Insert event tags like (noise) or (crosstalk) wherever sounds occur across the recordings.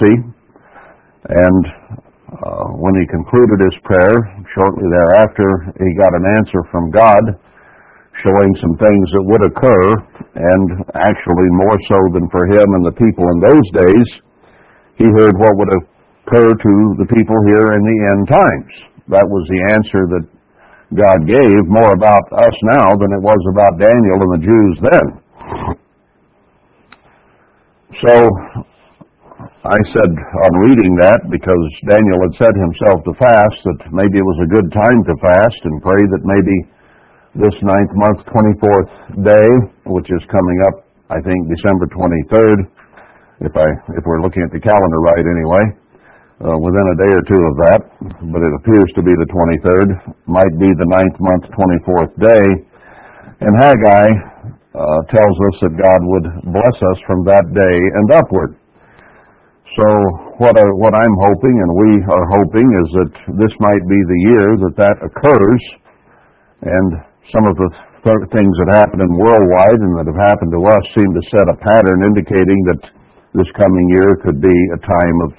see. And uh, when he concluded his prayer, shortly thereafter, he got an answer from God showing some things that would occur, and actually more so than for him and the people in those days, he heard what would occur to the people here in the end times. That was the answer that God gave, more about us now than it was about Daniel and the Jews then. So, I said on reading that, because Daniel had set himself to fast, that maybe it was a good time to fast and pray that maybe this ninth month, 24th day, which is coming up, I think, December 23rd, if I if we're looking at the calendar right anyway, uh, within a day or two of that, but it appears to be the 23rd, might be the ninth month, 24th day, and Haggai uh, tells us that God would bless us from that day and upward. So what, I, what I'm hoping and we are hoping is that this might be the year that that occurs and some of the th- things that happen in worldwide and that have happened to us seem to set a pattern indicating that this coming year could be a time of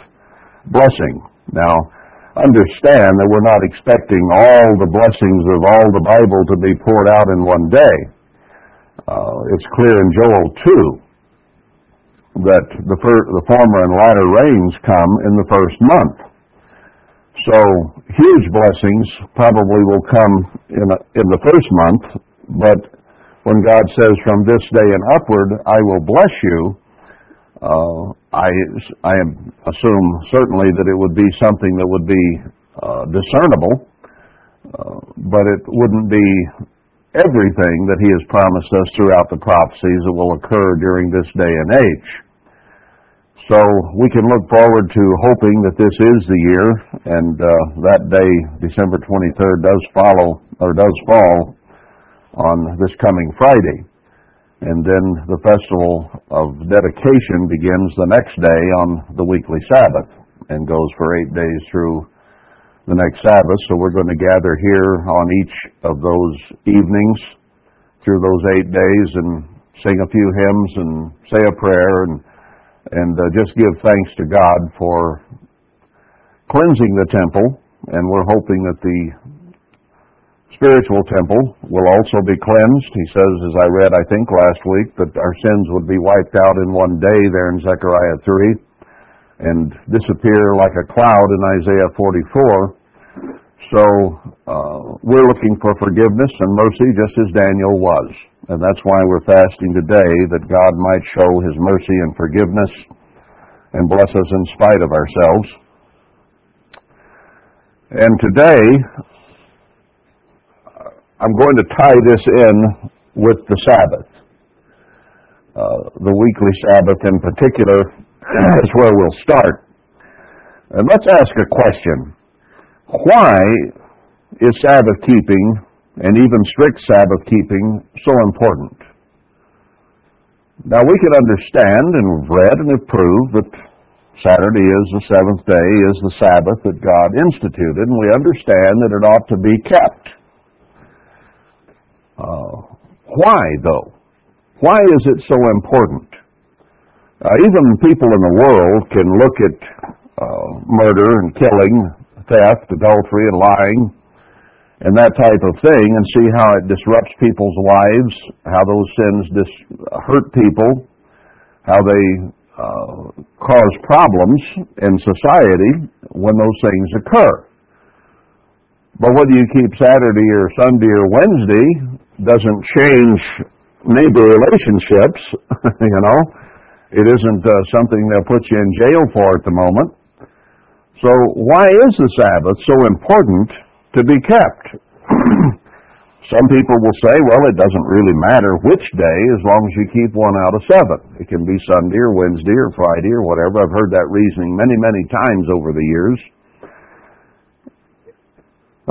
blessing. Now, understand that we're not expecting all the blessings of all the Bible to be poured out in one day. Uh, it's clear in Joel 2 that the, fir- the former and latter rains come in the first month. So huge blessings probably will come in, a, in the first month, but when God says from this day and upward, I will bless you, uh, I, I assume certainly that it would be something that would be uh, discernible, uh, but it wouldn't be everything that He has promised us throughout the prophecies that will occur during this day and age. So we can look forward to hoping that this is the year, and uh, that day, December 23rd, does follow or does fall on this coming Friday. And then the festival of dedication begins the next day on the weekly Sabbath and goes for eight days through the next Sabbath. So we're going to gather here on each of those evenings through those eight days and sing a few hymns and say a prayer and and uh, just give thanks to God for cleansing the temple, and we're hoping that the spiritual temple will also be cleansed. He says, as I read, I think last week, that our sins would be wiped out in one day there in Zechariah 3 and disappear like a cloud in Isaiah 44. So uh, we're looking for forgiveness and mercy just as Daniel was. And that's why we're fasting today, that God might show His mercy and forgiveness and bless us in spite of ourselves. And today, I'm going to tie this in with the Sabbath. Uh, the weekly Sabbath in particular (clears throat) is where we'll start. And let's ask a question. Why is Sabbath keeping and even strict Sabbath keeping so important. Now we can understand and we've read and have proved that Saturday is the seventh day, is the Sabbath that God instituted, and we understand that it ought to be kept. Uh, why, though? Why is it so important? Uh, even people in the world can look at uh, murder and killing, theft, adultery, and lying, and that type of thing and see how it disrupts people's lives, how those sins dis- hurt people, how they uh, cause problems in society when those things occur. But whether you keep Saturday or Sunday or Wednesday doesn't change neighbor relationships, (laughs) you know. It isn't uh, something they'll put you in jail for at the moment. So why is the Sabbath so important to be kept. (clears throat) Some people will say, well, it doesn't really matter which day as long as you keep one out of seven. It can be Sunday or Wednesday or Friday or whatever. I've heard that reasoning many, many times over the years.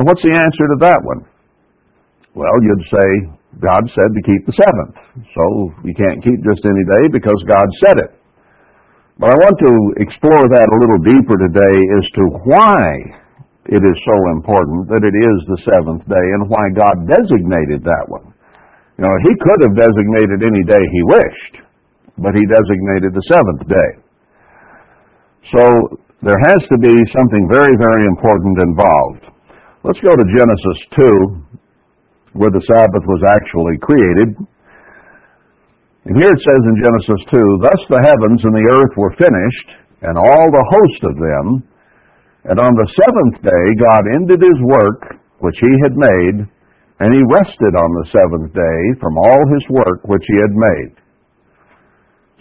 And what's the answer to that one? Well, you'd say, God said to keep the seventh. So you can't keep just any day because God said it. But I want to explore that a little deeper today as to why it is so important that it is the seventh day and why God designated that one. You know, He could have designated any day He wished, but He designated the seventh day. So there has to be something very, very important involved. Let's go to Genesis 2, where the Sabbath was actually created. And here it says in Genesis 2, Thus the heavens and the earth were finished, and all the host of them. And on the seventh day God ended his work which he had made, and he rested on the seventh day from all his work which he had made.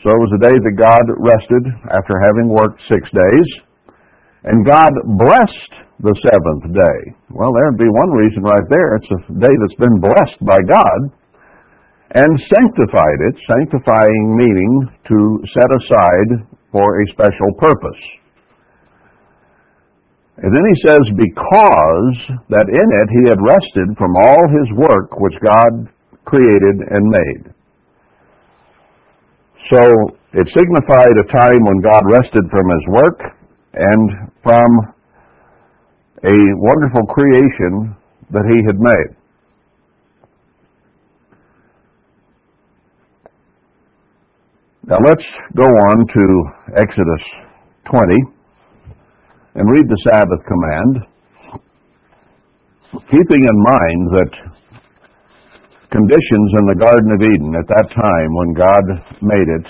So it was a day that God rested after having worked six days, and God blessed the seventh day. Well, there'd be one reason right there. It's a day that's been blessed by God, and sanctified it, sanctifying meaning to set aside for a special purpose. And then he says, because that in it he had rested from all his work which God created and made. So it signified a time when God rested from his work and from a wonderful creation that he had made. Now let's go on to Exodus 20 and read the Sabbath command, keeping in mind that conditions in the Garden of Eden at that time when God made it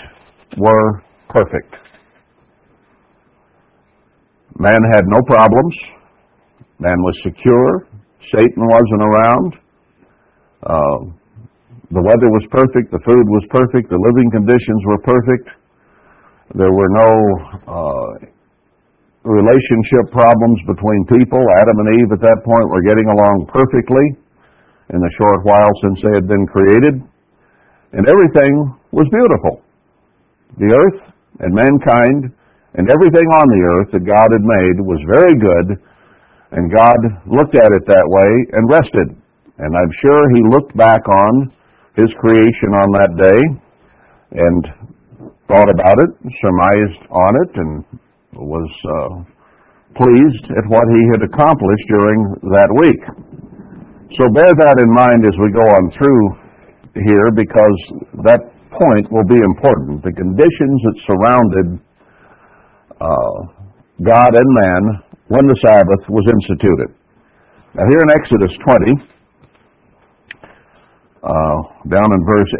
were perfect. Man had no problems. Man was secure. Satan wasn't around. Uh, the weather was perfect. The food was perfect. The living conditions were perfect. There were no uh, relationship problems between people. Adam and Eve at that point were getting along perfectly in the short while since they had been created. And everything was beautiful. The earth and mankind and everything on the earth that God had made was very good, and God looked at it that way and rested. And I'm sure He looked back on His creation on that day and thought about it, surmised on it, and was uh, pleased at what He had accomplished during that week. So bear that in mind as we go on through here because that point will be important. The conditions that surrounded uh, God and man when the Sabbath was instituted. Now, here in Exodus 20, uh, down in verse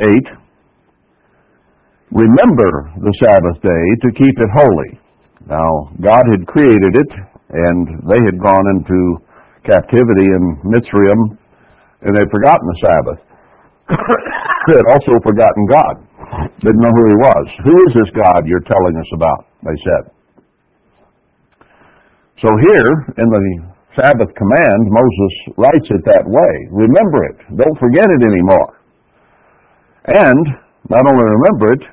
8, remember the Sabbath day to keep it holy. Now, God had created it, and they had gone into captivity in Mitzrayim, and they'd forgotten the Sabbath. (coughs) they had also forgotten God. Didn't know who he was. Who is this God you're telling us about? They said. So here, in the Sabbath command, Moses writes it that way. Remember it. Don't forget it anymore. And not only remember it,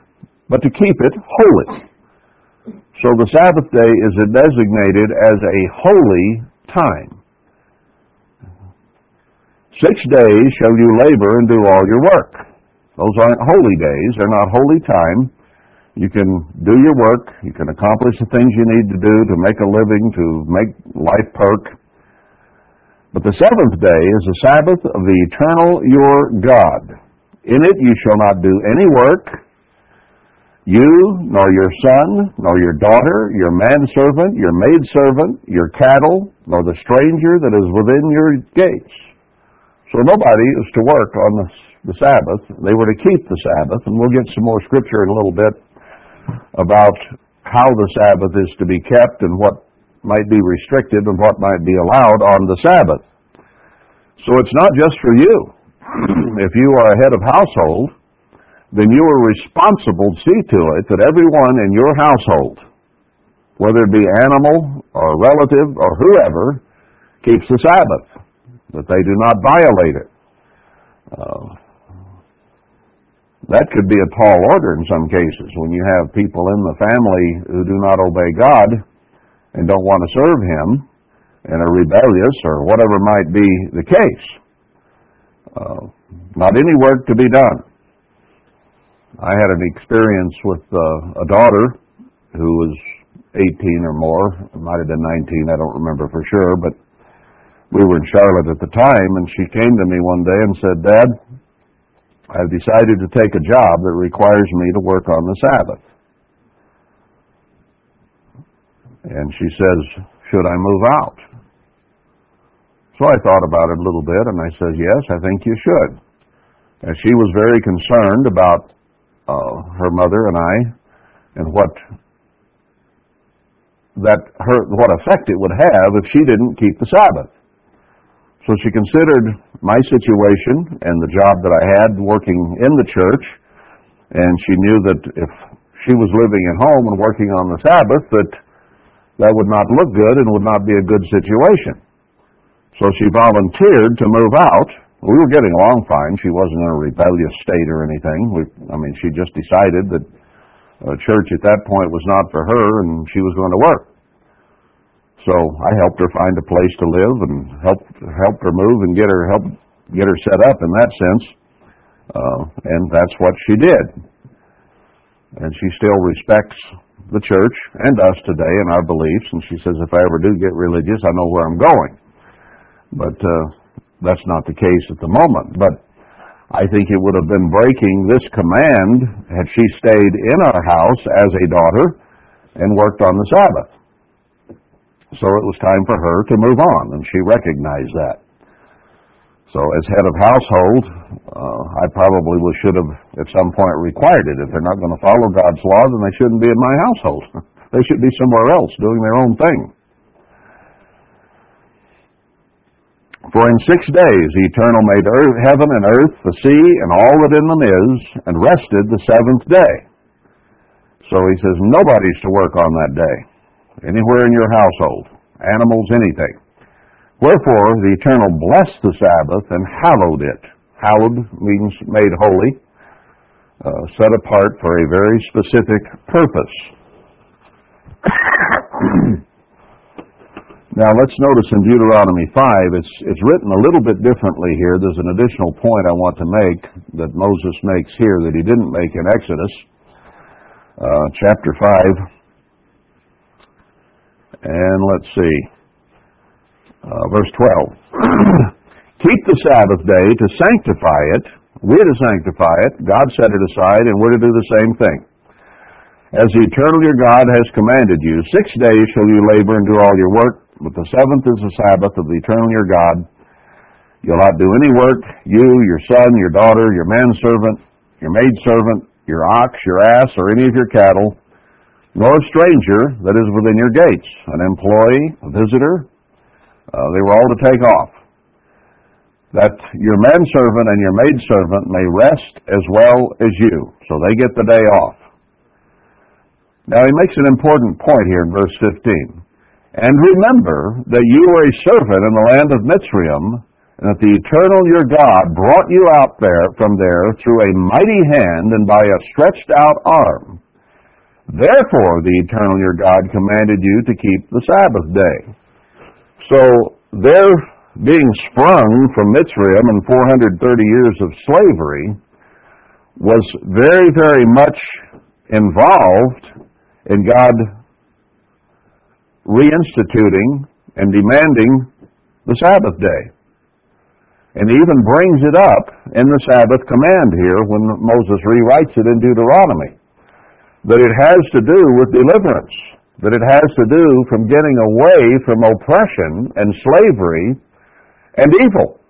but to keep it holy. So the Sabbath day is designated as a holy time. Six days shall you labor and do all your work. Those aren't holy days. They're not holy time. You can do your work. You can accomplish the things you need to do to make a living, to make life perk. But the seventh day is the Sabbath of the eternal your God. In it you shall not do any work, you, nor your son, nor your daughter, your manservant, your maidservant, your cattle, nor the stranger that is within your gates. So nobody is to work on the, the Sabbath. They were to keep the Sabbath, and we'll get some more scripture in a little bit about how the Sabbath is to be kept and what might be restricted and what might be allowed on the Sabbath. So it's not just for you. (clears throat) if you are a head of household, then you are responsible to see to it that everyone in your household, whether it be animal or relative or whoever, keeps the Sabbath, that they do not violate it. Uh, that could be a tall order in some cases when you have people in the family who do not obey God and don't want to serve Him and are rebellious or whatever might be the case. Uh, not any work to be done. I had an experience with uh, a daughter who was 18 or more, might have been 19, I don't remember for sure, but we were in Charlotte at the time, and she came to me one day and said, Dad, I've decided to take a job that requires me to work on the Sabbath. And she says, should I move out? So I thought about it a little bit and I said, yes, I think you should. And she was very concerned about uh, her mother and I and what that her what effect it would have if she didn't keep the Sabbath. So she considered my situation and the job that I had working in the church, and she knew that if she was living at home and working on the Sabbath, that that would not look good and would not be a good situation. So she volunteered to move out. We were getting along fine. She wasn't in a rebellious state or anything. We, I mean, she just decided that uh, church at that point was not for her and she was going to work. So I helped her find a place to live and helped helped her move and get her help get her set up in that sense. Uh, and that's what she did. And she still respects the church and us today and our beliefs. And she says, if I ever do get religious, I know where I'm going. But uh, that's not the case at the moment. But I think it would have been breaking this command had she stayed in our house as a daughter and worked on the Sabbath. So it was time for her to move on, and she recognized that. So as head of household, uh, I probably should have at some point required it. If they're not going to follow God's law, then they shouldn't be in my household. (laughs) they should be somewhere else doing their own thing. For in six days the Eternal made earth, heaven and earth, the sea, and all that in them is, and rested the seventh day. So he says, nobody's to work on that day, anywhere in your household, animals, anything. Wherefore the Eternal blessed the Sabbath and hallowed it. Hallowed means made holy, uh, set apart for a very specific purpose. Now let's notice in Deuteronomy 5, it's, it's written a little bit differently here. There's an additional point I want to make that Moses makes here that he didn't make in Exodus, uh, chapter 5. And let's see, uh, verse 12. (clears throat) Keep the Sabbath day to sanctify it. We're to sanctify it. God set it aside, and we're to do the same thing. As the eternal your God has commanded you, six days shall you labor and do all your work, but the seventh is the Sabbath of the eternal your God. You'll not do any work, you, your son, your daughter, your manservant, your maidservant, your ox, your ass, or any of your cattle, nor a stranger that is within your gates, an employee, a visitor. Uh, they were all to take off. That your manservant and your maidservant may rest as well as you. So they get the day off. Now he makes an important point here in verse 15. And remember that you were a servant in the land of Mitzrayim, and that the eternal your God brought you out there from there through a mighty hand and by a stretched out arm. Therefore the eternal your God commanded you to keep the Sabbath day. So their being sprung from Mitzrayim and 430 years of slavery was very, very much involved in God reinstituting and demanding the Sabbath day. And he even brings it up in the Sabbath command here when Moses rewrites it in Deuteronomy. That it has to do with deliverance. That it has to do from getting away from oppression and slavery and evil.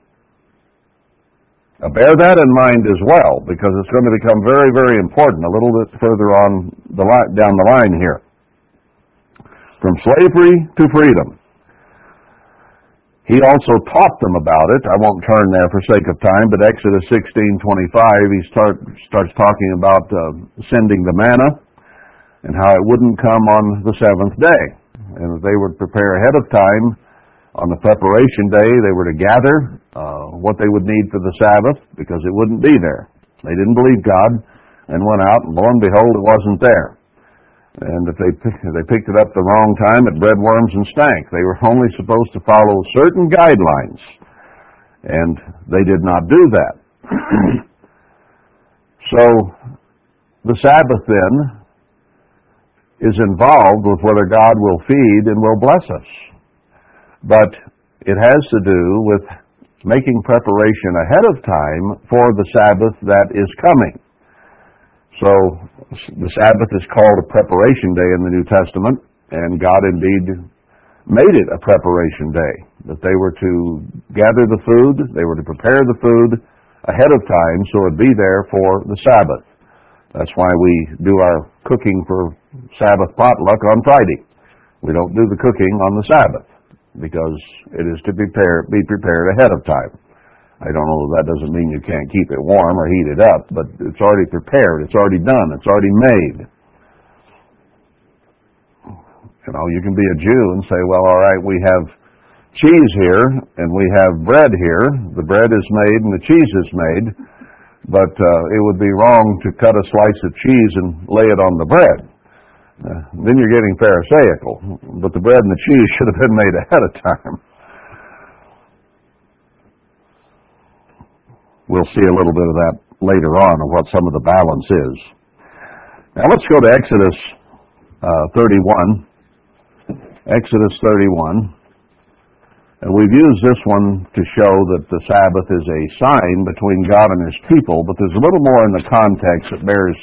Now bear that in mind as well, because it's going to become very, very important a little bit further on the line, down the line here from slavery to freedom. He also taught them about it. I won't turn there for sake of time, but Exodus 16:25, he start, starts talking about uh, sending the manna and how it wouldn't come on the seventh day, and they would prepare ahead of time. On the preparation day, they were to gather uh, what they would need for the Sabbath because it wouldn't be there. They didn't believe God and went out, and lo and behold, it wasn't there. And if they (laughs) they picked it up the wrong time, it bred worms and stank. They were only supposed to follow certain guidelines, and they did not do that. (clears throat) so, the Sabbath then is involved with whether God will feed and will bless us, but it has to do with making preparation ahead of time for the Sabbath that is coming. So the Sabbath is called a preparation day in the New Testament, and God indeed made it a preparation day, that they were to gather the food, they were to prepare the food ahead of time so it'd be there for the Sabbath. That's why we do our cooking for Sabbath potluck on Friday. We don't do the cooking on the Sabbath because it is to prepare, be prepared ahead of time. I don't know, that doesn't mean you can't keep it warm or heat it up, but it's already prepared, it's already done, it's already made. You know, you can be a Jew and say, well, all right, we have cheese here and we have bread here. The bread is made and the cheese is made, but uh, it would be wrong to cut a slice of cheese and lay it on the bread. Uh, then you're getting Pharisaical. But the bread and the cheese (laughs) should have been made ahead of time. We'll see a little bit of that later on of what some of the balance is. Now let's go to Exodus uh, 31. Exodus 31. And we've used this one to show that the Sabbath is a sign between God and His people, but there's a little more in the context that bears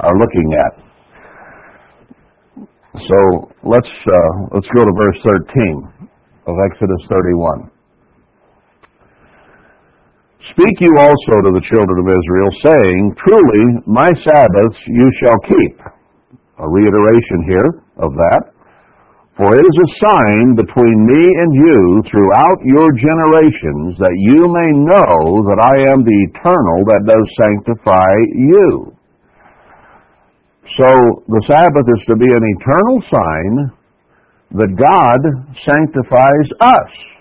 our looking at. So let's uh, let's go to verse 13 of Exodus 31. Speak you also to the children of Israel, saying, Truly, my Sabbaths you shall keep. A reiteration here of that. For it is a sign between me and you throughout your generations, that you may know that I am the eternal that does sanctify you. So the Sabbath is to be an eternal sign that God sanctifies us.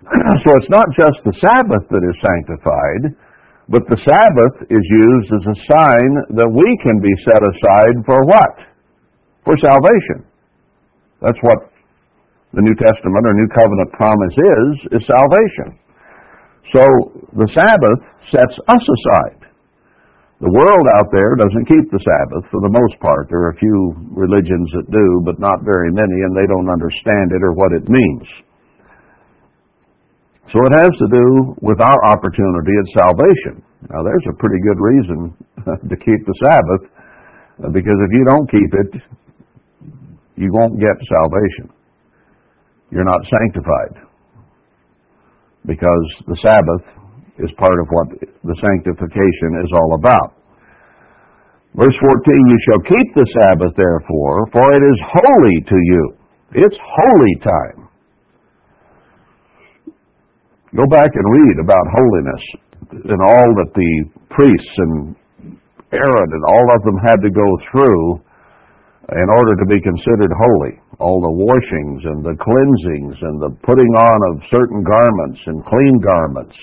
(clears throat) so it's not just the Sabbath that is sanctified, but the Sabbath is used as a sign that we can be set aside for what? For salvation. That's what the New Testament or New Covenant promise is, is salvation. So the Sabbath sets us aside. The world out there doesn't keep the Sabbath for the most part. There are a few religions that do, but not very many, and they don't understand it or what it means. So it has to do with our opportunity at salvation. Now, there's a pretty good reason (laughs) to keep the Sabbath, because if you don't keep it, you won't get salvation. You're not sanctified. Because the Sabbath is part of what the sanctification is all about. Verse 14, you shall keep the Sabbath therefore, for it is holy to you. It's holy time. Go back and read about holiness and all that the priests and Aaron and all of them had to go through in order to be considered holy. All the washings and the cleansings and the putting on of certain garments and clean garments.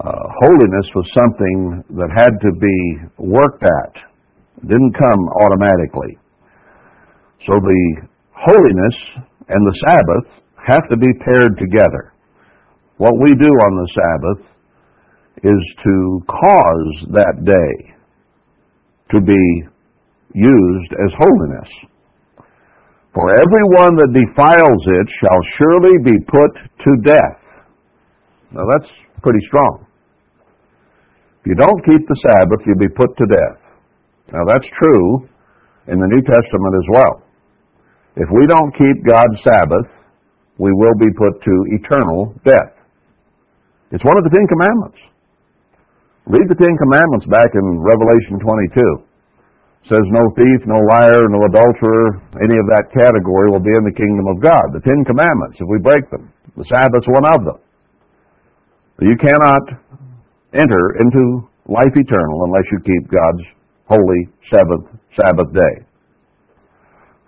Uh, holiness was something that had to be worked at. It didn't come automatically. So the holiness and the Sabbath have to be paired together. What we do on the Sabbath is to cause that day to be used as holiness. For everyone that defiles it shall surely be put to death. Now that's pretty strong. If you don't keep the Sabbath, you'll be put to death. Now that's true in the New Testament as well. If we don't keep God's Sabbath, we will be put to eternal death. It's one of the Ten Commandments. Read the Ten Commandments back in Revelation 22. It says no thief, no liar, no adulterer, any of that category will be in the kingdom of God. The Ten Commandments, if we break them. The Sabbath's one of them. You cannot enter into life eternal unless you keep God's holy seventh Sabbath day.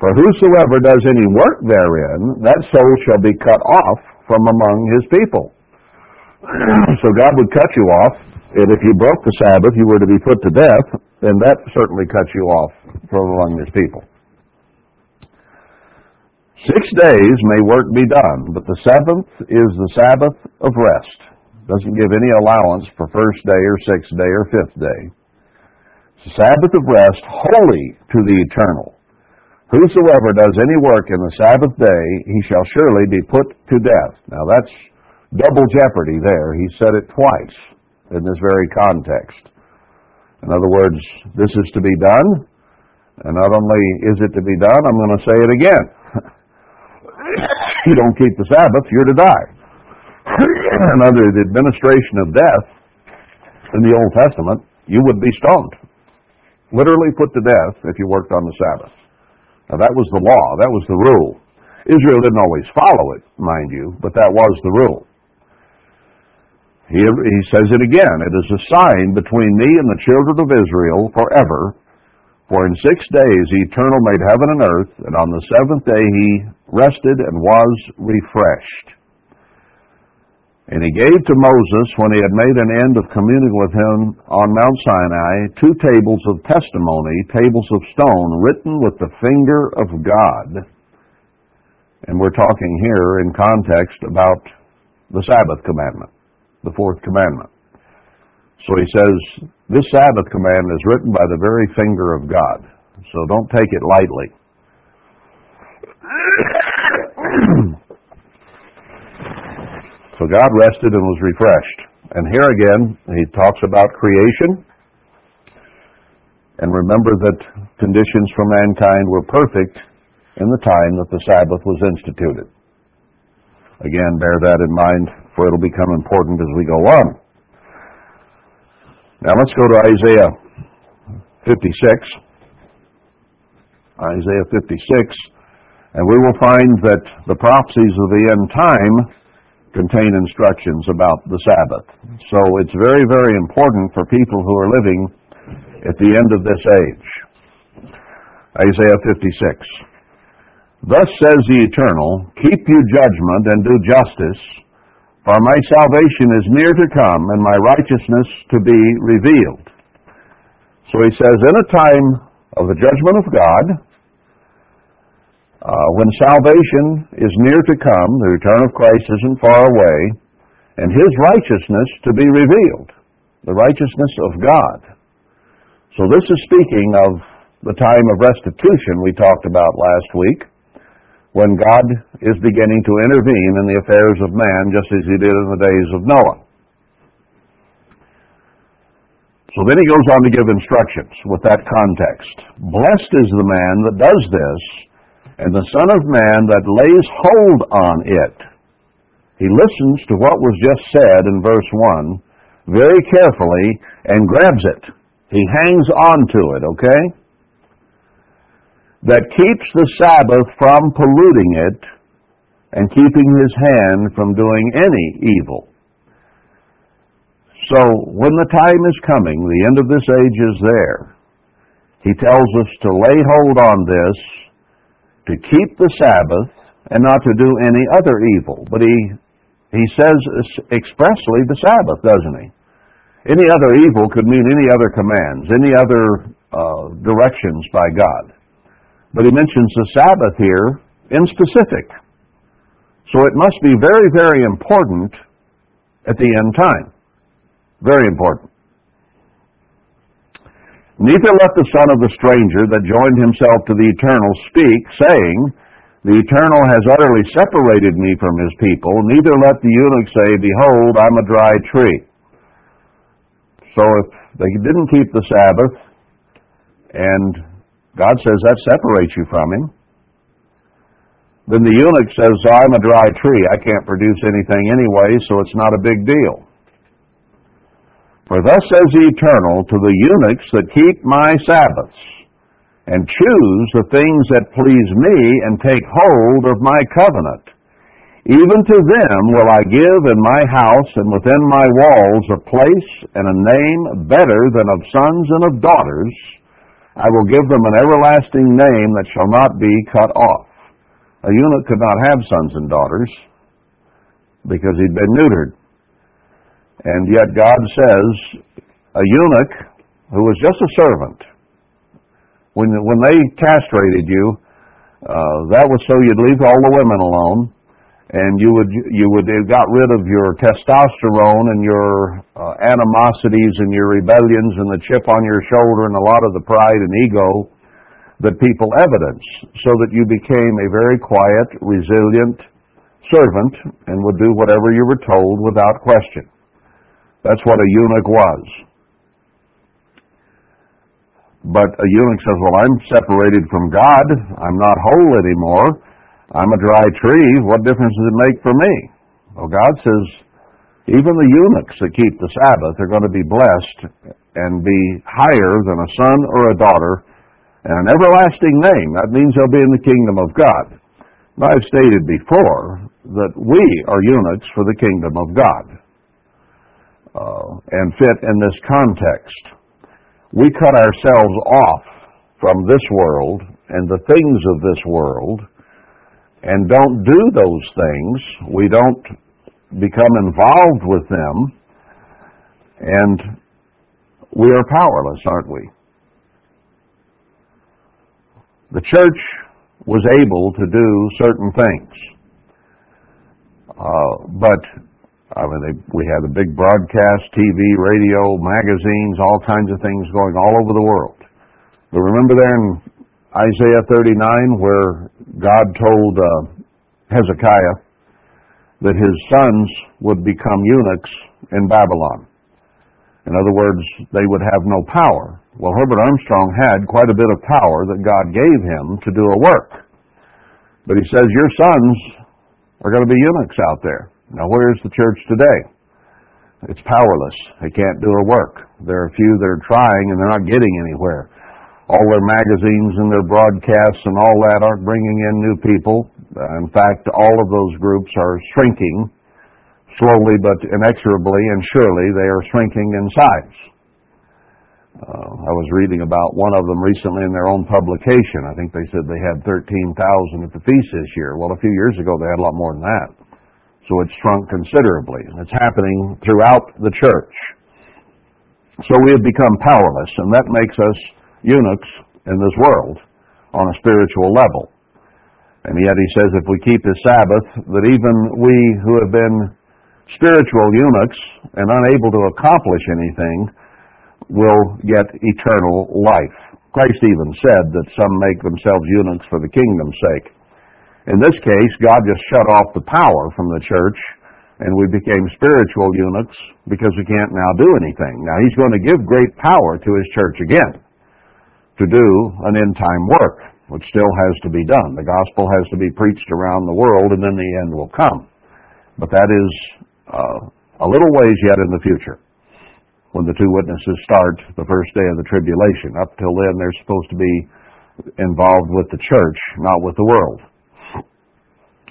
For whosoever does any work therein, that soul shall be cut off from among his people. (coughs) so God would cut you off, and if you broke the Sabbath, you were to be put to death, then that certainly cuts you off from among his people. Six days may work be done, but the seventh is the Sabbath of rest. Doesn't give any allowance for first day or sixth day or fifth day. It's the Sabbath of rest, holy to the eternal. Whosoever does any work in the Sabbath day, he shall surely be put to death. Now that's double jeopardy there. He said it twice in this very context. In other words, this is to be done, And not only is it to be done, I'm going to say it again. (coughs) you don't keep the Sabbath, you're to die. (coughs) and under the administration of death in the Old Testament, you would be stoned. Literally put to death if you worked on the Sabbath. Now that was the law, that was the rule. Israel didn't always follow it, mind you, but that was the rule. He, he says it again, it is a sign between me and the children of Israel forever. For in six days the Eternal made heaven and earth, and on the seventh day he rested and was refreshed. And he gave to Moses, when he had made an end of communing with him on Mount Sinai, two tables of testimony, tables of stone, written with the finger of God. And we're talking here in context about the Sabbath commandment, the fourth commandment. So he says, this Sabbath command is written by the very finger of God. So don't take it lightly. (coughs) so God rested and was refreshed. And here again, he talks about creation. And remember that conditions for mankind were perfect in the time that the Sabbath was instituted. Again, bear that in mind, for it'll become important as we go on. Now let's go to Isaiah 56. Isaiah 56. And we will find that the prophecies of the end time contain instructions about the Sabbath. So it's very, very important for people who are living at the end of this age. Isaiah 56. Thus says the Eternal, Keep you judgment and do justice, for my salvation is near to come, and my righteousness to be revealed. So he says, in a time of the judgment of God, uh, when salvation is near to come, the return of Christ isn't far away, and his righteousness to be revealed, the righteousness of God. So this is speaking of the time of restitution we talked about last week when God is beginning to intervene in the affairs of man just as he did in the days of Noah. So then he goes on to give instructions with that context. Blessed is the man that does this, and the Son of Man that lays hold on it. He listens to what was just said in verse 1 very carefully and grabs it. He hangs on to it, okay? That keeps the Sabbath from polluting it and keeping his hand from doing any evil. So when the time is coming, the end of this age is there, he tells us to lay hold on this, to keep the Sabbath, and not to do any other evil. But he, he says expressly the Sabbath, doesn't he? Any other evil could mean any other commands, any other uh, directions by God. But he mentions the Sabbath here in specific. So it must be very, very important at the end time. Very important. Neither let the son of the stranger that joined himself to the eternal speak, saying, The eternal has utterly separated me from his people. Neither let the eunuch say, Behold, I'm a dry tree. So if they didn't keep the Sabbath and God says that separates you from Him. Then the eunuch says, I'm a dry tree. I can't produce anything anyway, so it's not a big deal. For thus says the Eternal to the eunuchs that keep my Sabbaths, and choose the things that please me, and take hold of my covenant. Even to them will I give in my house and within my walls a place and a name better than of sons and of daughters, I will give them an everlasting name that shall not be cut off. A eunuch could not have sons and daughters because he'd been neutered. And yet God says, a eunuch who was just a servant, when, when they castrated you, uh, that was so you'd leave all the women alone and you would you would have got rid of your testosterone and your uh, animosities and your rebellions and the chip on your shoulder and a lot of the pride and ego that people evidence, so that you became a very quiet, resilient servant and would do whatever you were told without question. That's what a eunuch was. But a eunuch says, well, I'm separated from God. I'm not whole anymore. I'm a dry tree. What difference does it make for me? Well, God says, even the eunuchs that keep the Sabbath are going to be blessed and be higher than a son or a daughter and an everlasting name. That means they'll be in the kingdom of God. Now, I've stated before that we are eunuchs for the kingdom of God uh, and fit in this context. We cut ourselves off from this world and the things of this world and don't do those things. We don't become involved with them and we are powerless, aren't we? The church was able to do certain things. Uh, but, I mean, they, we had a big broadcast, TV, radio, magazines, all kinds of things going all over the world. But remember there in Isaiah 39 where God told uh, Hezekiah that his sons would become eunuchs in Babylon. In other words, they would have no power. Well, Herbert Armstrong had quite a bit of power that God gave him to do a work. But he says, Your sons are going to be eunuchs out there. Now, where is the church today? It's powerless. They can't do a work. There are a few that are trying and they're not getting anywhere. All their magazines and their broadcasts and all that aren't bringing in new people. In fact, all of those groups are shrinking slowly but inexorably and surely they are shrinking in size. Uh, I was reading about one of them recently in their own publication. I think they said they had 13,000 at the feast this year. Well, a few years ago they had a lot more than that. So it's shrunk considerably. It's happening throughout the church. So we have become powerless, and that makes us eunuchs in this world on a spiritual level. And yet he says if we keep the Sabbath, that even we who have been spiritual eunuchs and unable to accomplish anything will get eternal life. Christ even said that some make themselves eunuchs for the kingdom's sake. In this case, God just shut off the power from the church and we became spiritual eunuchs because we can't now do anything. Now He's going to give great power to His church again to do an end time work, which still has to be done. The gospel has to be preached around the world and then the end will come. But that is uh, a little ways yet in the future when the two witnesses start the first day of the tribulation. Up till then, they're supposed to be involved with the church, not with the world.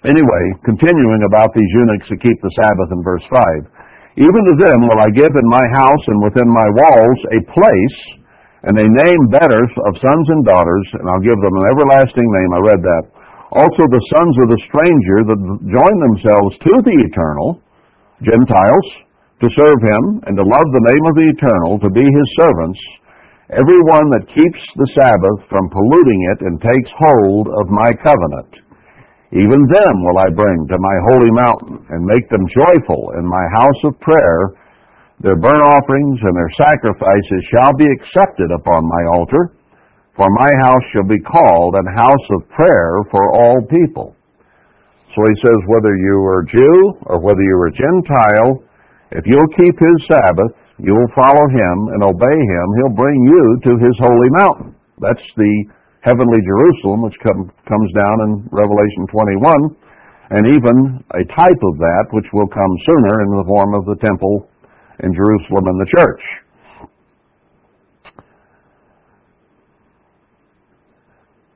Anyway, continuing about these eunuchs that keep the Sabbath in verse 5. Even to them will I give in my house and within my walls a place and a name better of sons and daughters, and I'll give them an everlasting name. I read that. Also the sons of the stranger that join themselves to the eternal, Gentiles, to serve him, and to love the name of the eternal, to be his servants, every one that keeps the Sabbath from polluting it and takes hold of my covenant. Even them will I bring to my holy mountain, and make them joyful in my house of prayer. Their burnt offerings and their sacrifices shall be accepted upon my altar, for my house shall be called an house of prayer for all people. So he says, whether you are Jew or whether you are Gentile, if you'll keep his Sabbath, you'll follow him and obey him, he'll bring you to his holy mountain. That's the heavenly Jerusalem, which come, comes down in Revelation 21, and even a type of that, which will come sooner in the form of the temple in Jerusalem and the church.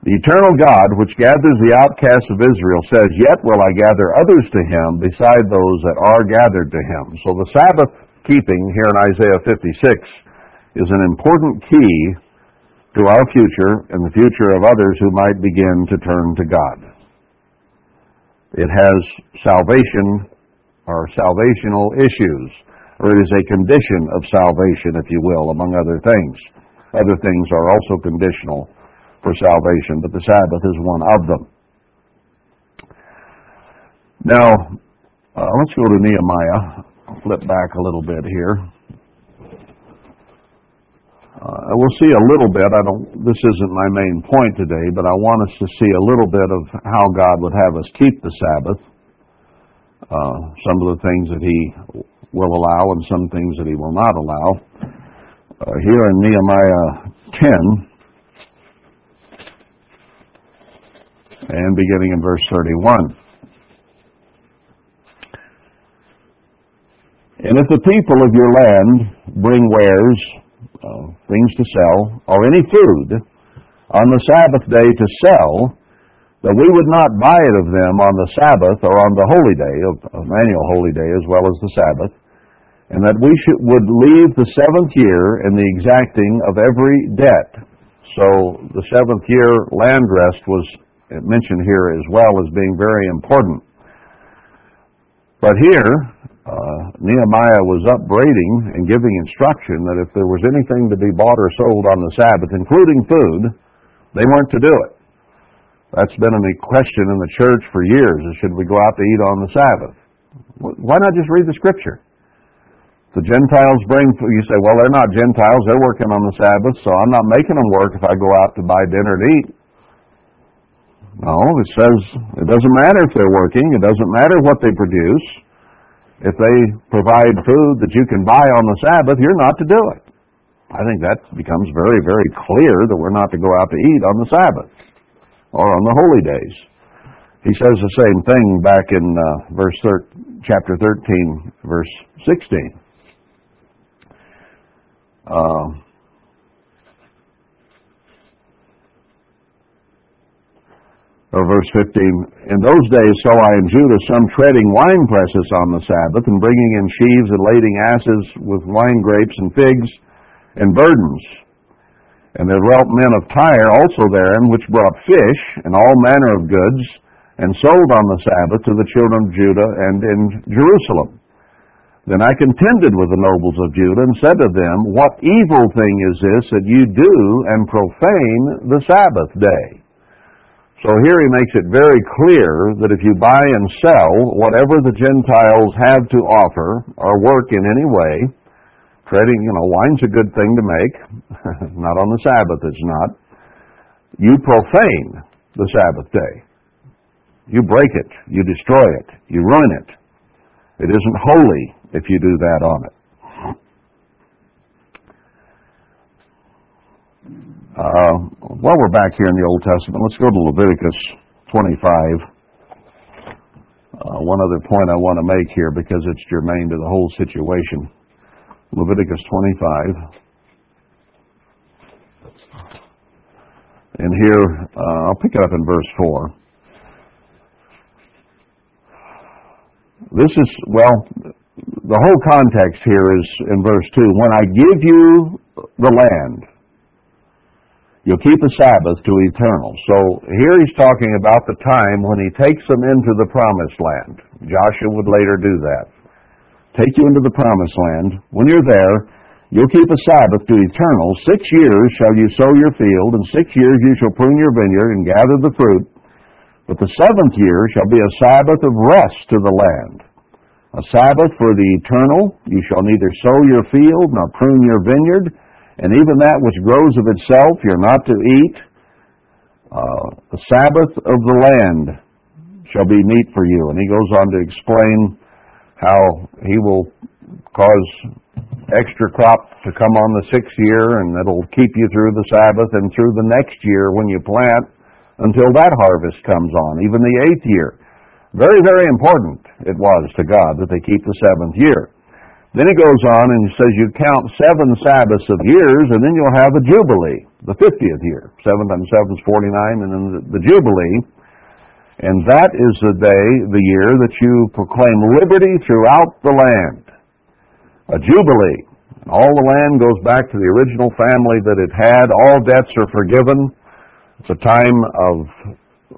The eternal God, which gathers the outcasts of Israel, says, Yet will I gather others to him beside those that are gathered to him. So the Sabbath keeping here in Isaiah 56 is an important key to our future and the future of others who might begin to turn to God. It has salvation or salvational issues, or it is a condition of salvation, if you will, among other things. Other things are also conditional for salvation, but the Sabbath is one of them. Now, uh, let's go to Nehemiah. I'll flip back a little bit here. Uh, we'll see a little bit. I don't. This isn't my main point today, but I want us to see a little bit of how God would have us keep the Sabbath. Uh, some of the things that He will allow, and some things that He will not allow. uh, here in Nehemiah 10 and beginning in verse 31. And if the people of your land bring wares, uh, things to sell, or any food on the Sabbath day to sell, that we would not buy it of them on the Sabbath or on the holy day, of, of annual holy day as well as the Sabbath, and that we should, would leave the seventh year in the exacting of every debt. So the seventh year land rest was mentioned here as well as being very important. But here, uh, Nehemiah was upbraiding and giving instruction that if there was anything to be bought or sold on the Sabbath, including food, they weren't to do it. That's been a question in the church for years. Should we go out to eat on the Sabbath? Why not just read the Scripture? The Gentiles bring food. You say, well, they're not Gentiles. They're working on the Sabbath, so I'm not making them work if I go out to buy dinner to eat. No, it says it doesn't matter if they're working. It doesn't matter what they produce. If they provide food that you can buy on the Sabbath, you're not to do it. I think that becomes very, very clear that we're not to go out to eat on the Sabbath or on the holy days. He says the same thing back in uh, verse thir- chapter 13, verse 16. Uh, or verse 15, In those days saw I in Judah some treading wine presses on the Sabbath, and bringing in sheaves and lading asses with wine grapes and figs and burdens. And there dwelt men of Tyre also therein, which brought fish and all manner of goods, and sold on the Sabbath to the children of Judah and in Jerusalem. Then I contended with the nobles of Judah and said to them, What evil thing is this that you do and profane the Sabbath day? So here he makes it very clear that if you buy and sell whatever the Gentiles have to offer or work in any way, trading, you know, wine's a good thing to make, (laughs) not on the Sabbath it's not, you profane the Sabbath day. You break it, you destroy it, you ruin it. It isn't holy if you do that on it. Uh, while we're back here in the Old Testament, let's go to Leviticus 25. Uh, one other point I want to make here because it's germane to the whole situation. Leviticus 25. And here, uh, I'll pick it up in verse 4. This is, well, the whole context here is in verse 2. When I give you the land, You'll keep the Sabbath to eternal. So here he's talking about the time when he takes them into the promised land. Joshua would later do that. Take you into the promised land. When you're there, you'll keep a Sabbath to eternal. Six years shall you sow your field, and six years you shall prune your vineyard and gather the fruit. But the seventh year shall be a Sabbath of rest to the land. A Sabbath for the eternal. You shall neither sow your field nor prune your vineyard and even that which grows of itself you're not to eat. Uh, the Sabbath of the land shall be meat for you. And he goes on to explain how he will cause extra crop to come on the sixth year, and it'll keep you through the Sabbath and through the next year when you plant until that harvest comes on, even the eighth year. Very, very important it was to God that they keep the seventh year. Then he goes on and says you count seven Sabbaths of years, and then you'll have a Jubilee, the 50th year. Seven times seven is 49, and then the, the Jubilee. And that is the day, the year, that you proclaim liberty throughout the land. A Jubilee. All the land goes back to the original family that it had. All debts are forgiven. It's a time of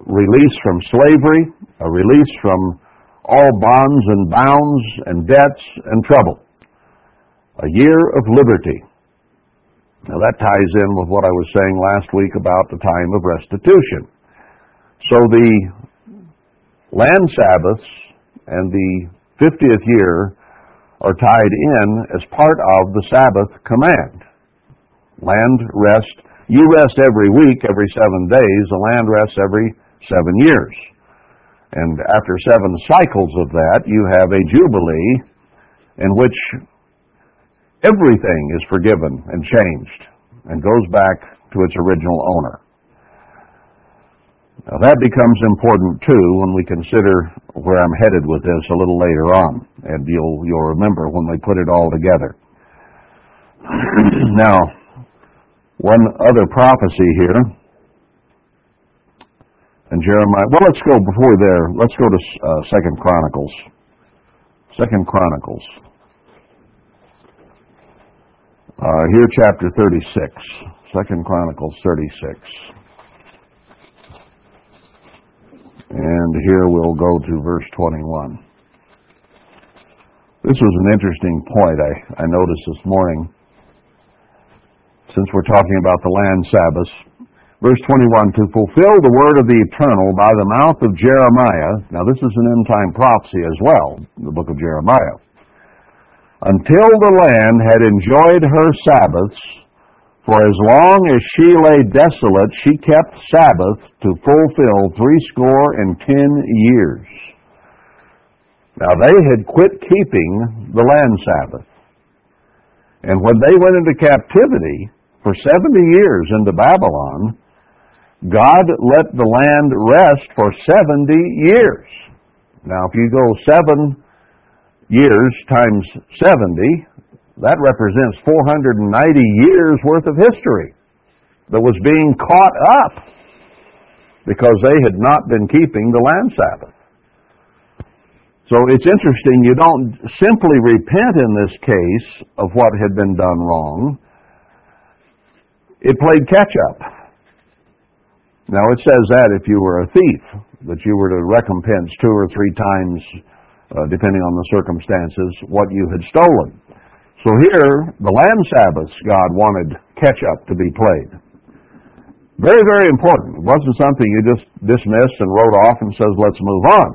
release from slavery, a release from all bonds and bounds and debts and trouble a year of liberty. Now that ties in with what I was saying last week about the time of restitution. So the land Sabbaths and the 50th year are tied in as part of the Sabbath command. Land rest, you rest every week, every seven days, the land rests every seven years. And after seven cycles of that, you have a jubilee in which everything is forgiven and changed and goes back to its original owner. Now that becomes important too when we consider where I'm headed with this a little later on, and you'll you'll remember when we put it all together. (clears throat) now, one other prophecy here, and Jeremiah. Well, let's go before there. Let's go to uh, Second Chronicles. Second Chronicles. Uh, here, chapter thirty-six. Second Chronicles thirty-six. And here we'll go to verse 21. This was an interesting point I, I noticed this morning. Since we're talking about the land Sabbaths, verse 21, to fulfill the word of the eternal by the mouth of Jeremiah. Now this is an end time prophecy as well, the book of Jeremiah. Until the land had enjoyed her Sabbaths, for as long as she lay desolate, she kept Sabbath to fulfill threescore and ten years. Now they had quit keeping the land Sabbath. And when they went into captivity for 70 years into Babylon, God let the land rest for 70 years. Now if you go seven years times 70, that represents 490 years worth of history that was being caught up because they had not been keeping the land Sabbath. So it's interesting, you don't simply repent in this case of what had been done wrong. It played catch up. Now it says that if you were a thief, that you were to recompense two or three times, uh, depending on the circumstances, what you had stolen. So here, the land Sabbaths, God wanted catch up to be played. Very, very important. It wasn't something you just dismissed and wrote off and says, let's move on.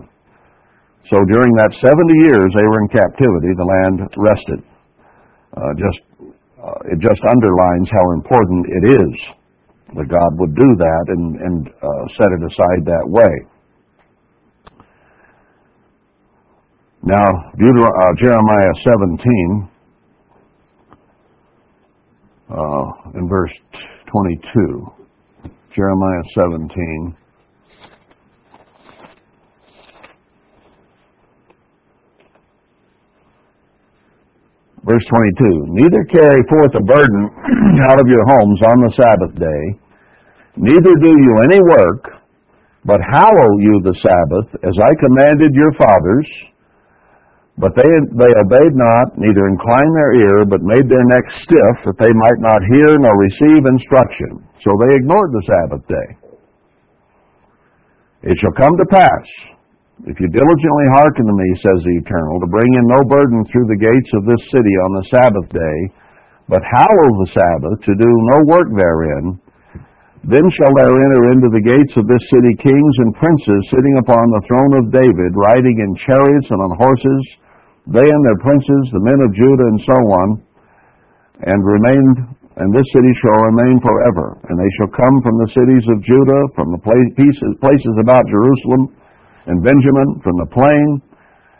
So during that 70 years they were in captivity, the land rested. Uh, just, uh, it just underlines how important it is that God would do that and, and uh, set it aside that way. Now, uh, Jeremiah 17, uh, in verse 22. Jeremiah 17. Verse 22. Neither carry forth a burden (clears throat) out of your homes on the Sabbath day, neither do you any work, but hallow you the Sabbath, as I commanded your fathers, but they, they obeyed not, neither inclined their ear, but made their necks stiff, that they might not hear nor receive instruction. So they ignored the Sabbath day. It shall come to pass, if you diligently hearken to me, says the Eternal, to bring in no burden through the gates of this city on the Sabbath day, but hallow the Sabbath, to do no work therein, then shall there enter into the gates of this city kings and princes sitting upon the throne of David, riding in chariots and on horses, they and their princes, the men of Judah, and so on, and remained, and this city shall remain forever. And they shall come from the cities of Judah, from the places about Jerusalem and Benjamin, from the plain,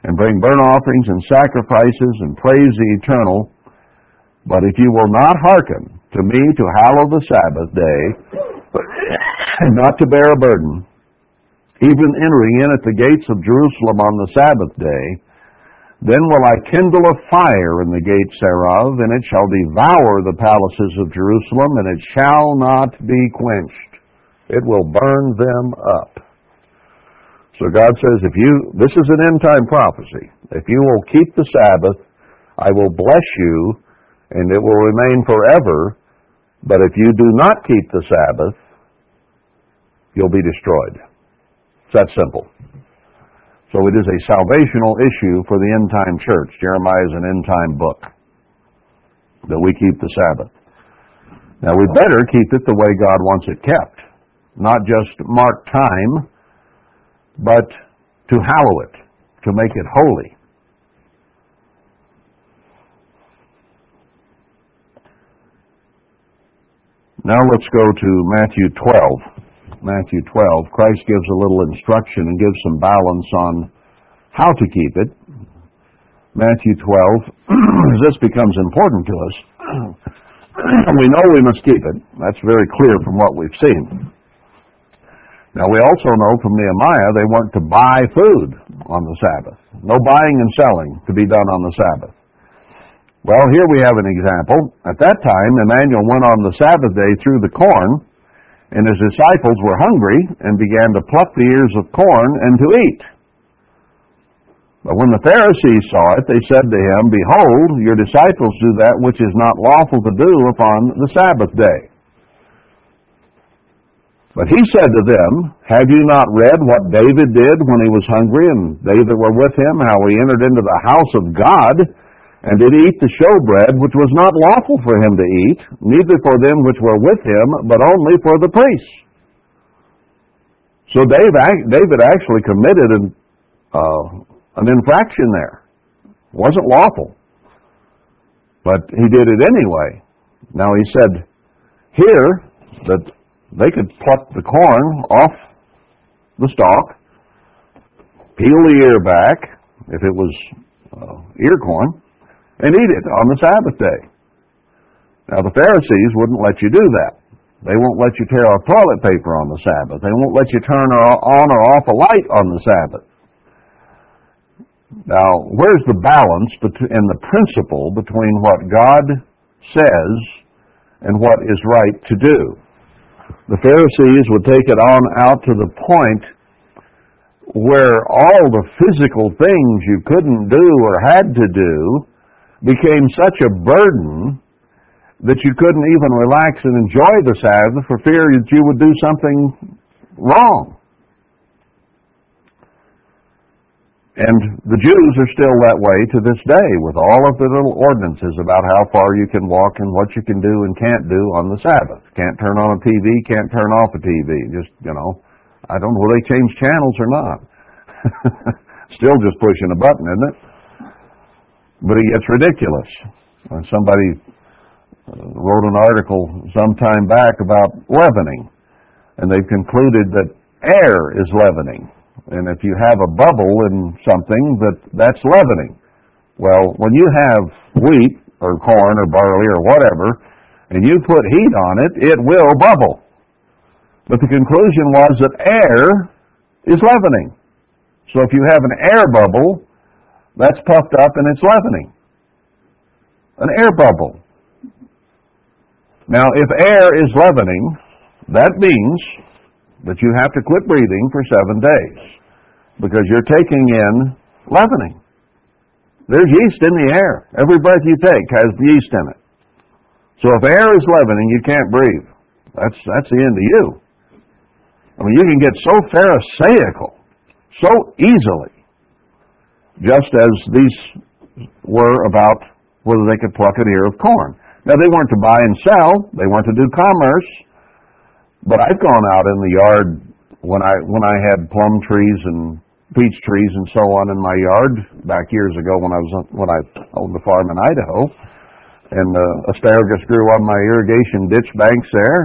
and bring burnt offerings and sacrifices, and praise the eternal. But if you will not hearken to me to hallow the Sabbath day, and not to bear a burden, even entering in at the gates of Jerusalem on the Sabbath day, then will I kindle a fire in the gates thereof, and it shall devour the palaces of Jerusalem, and it shall not be quenched. It will burn them up. So God says, if you, this is an end time prophecy. If you will keep the Sabbath, I will bless you, and it will remain forever. But if you do not keep the Sabbath, you'll be destroyed. It's that simple. So it is a salvational issue for the end time church. Jeremiah is an end time book that we keep the Sabbath. Now we better keep it the way God wants it kept. Not just mark time, but to hallow it, to make it holy. Now let's go to Matthew 12. Matthew 12, Christ gives a little instruction and gives some balance on how to keep it. Matthew 12, (clears throat) this becomes important to us. (clears throat) we know we must keep it. That's very clear from what we've seen. Now we also know from Nehemiah they weren't to buy food on the Sabbath. No buying and selling to be done on the Sabbath. Well, here we have an example. At that time, Emmanuel went on the Sabbath day through the corn, and his disciples were hungry and began to pluck the ears of corn and to eat. But when the Pharisees saw it, they said to him, Behold, your disciples do that which is not lawful to do upon the Sabbath day. But he said to them, Have you not read what David did when he was hungry, and they that were with him, how he entered into the house of God, and did eat the showbread, which was not lawful for him to eat, neither for them which were with him, but only for the priests? So David actually committed an, uh, an infraction there. It wasn't lawful. But he did it anyway. Now he said here that they could pluck the corn off the stalk, peel the ear back, if it was uh, ear corn, and eat it on the Sabbath day. Now, the Pharisees wouldn't let you do that. They won't let you tear off toilet paper on the Sabbath. They won't let you turn on or off a light on the Sabbath. Now, where's the balance and the principle between what God says and what is right to do? The Pharisees would take it on out to the point where all the physical things you couldn't do or had to do became such a burden that you couldn't even relax and enjoy the Sabbath for fear that you would do something wrong. And the Jews are still that way to this day with all of the little ordinances about how far you can walk and what you can do and can't do on the Sabbath. Can't turn on a TV, can't turn off a TV. Just, you know, I don't know whether they change channels or not. (laughs) still just pushing a button, isn't it? But it gets ridiculous. When somebody uh, wrote an article some time back about leavening, and they've concluded that air is leavening. And if you have a bubble in something, that that's leavening. Well, when you have wheat or corn or barley or whatever, and you put heat on it, it will bubble. But the conclusion was that air is leavening. So if you have an air bubble, that's puffed up and it's leavening. An air bubble. Now, if air is leavening, that means that you have to quit breathing for seven days because you're taking in leavening. There's yeast in the air. Every breath you take has yeast in it. So if air is leavening, you can't breathe. That's that's the end of you. I mean, you can get so pharisaical so easily, just as these were about whether they could pluck an ear of corn. Now they weren't to buy and sell; they weren't to do commerce. But I've gone out in the yard when I when I had plum trees and peach trees and so on in my yard back years ago when I was when I owned a farm in Idaho, and uh, asparagus grew on my irrigation ditch banks there.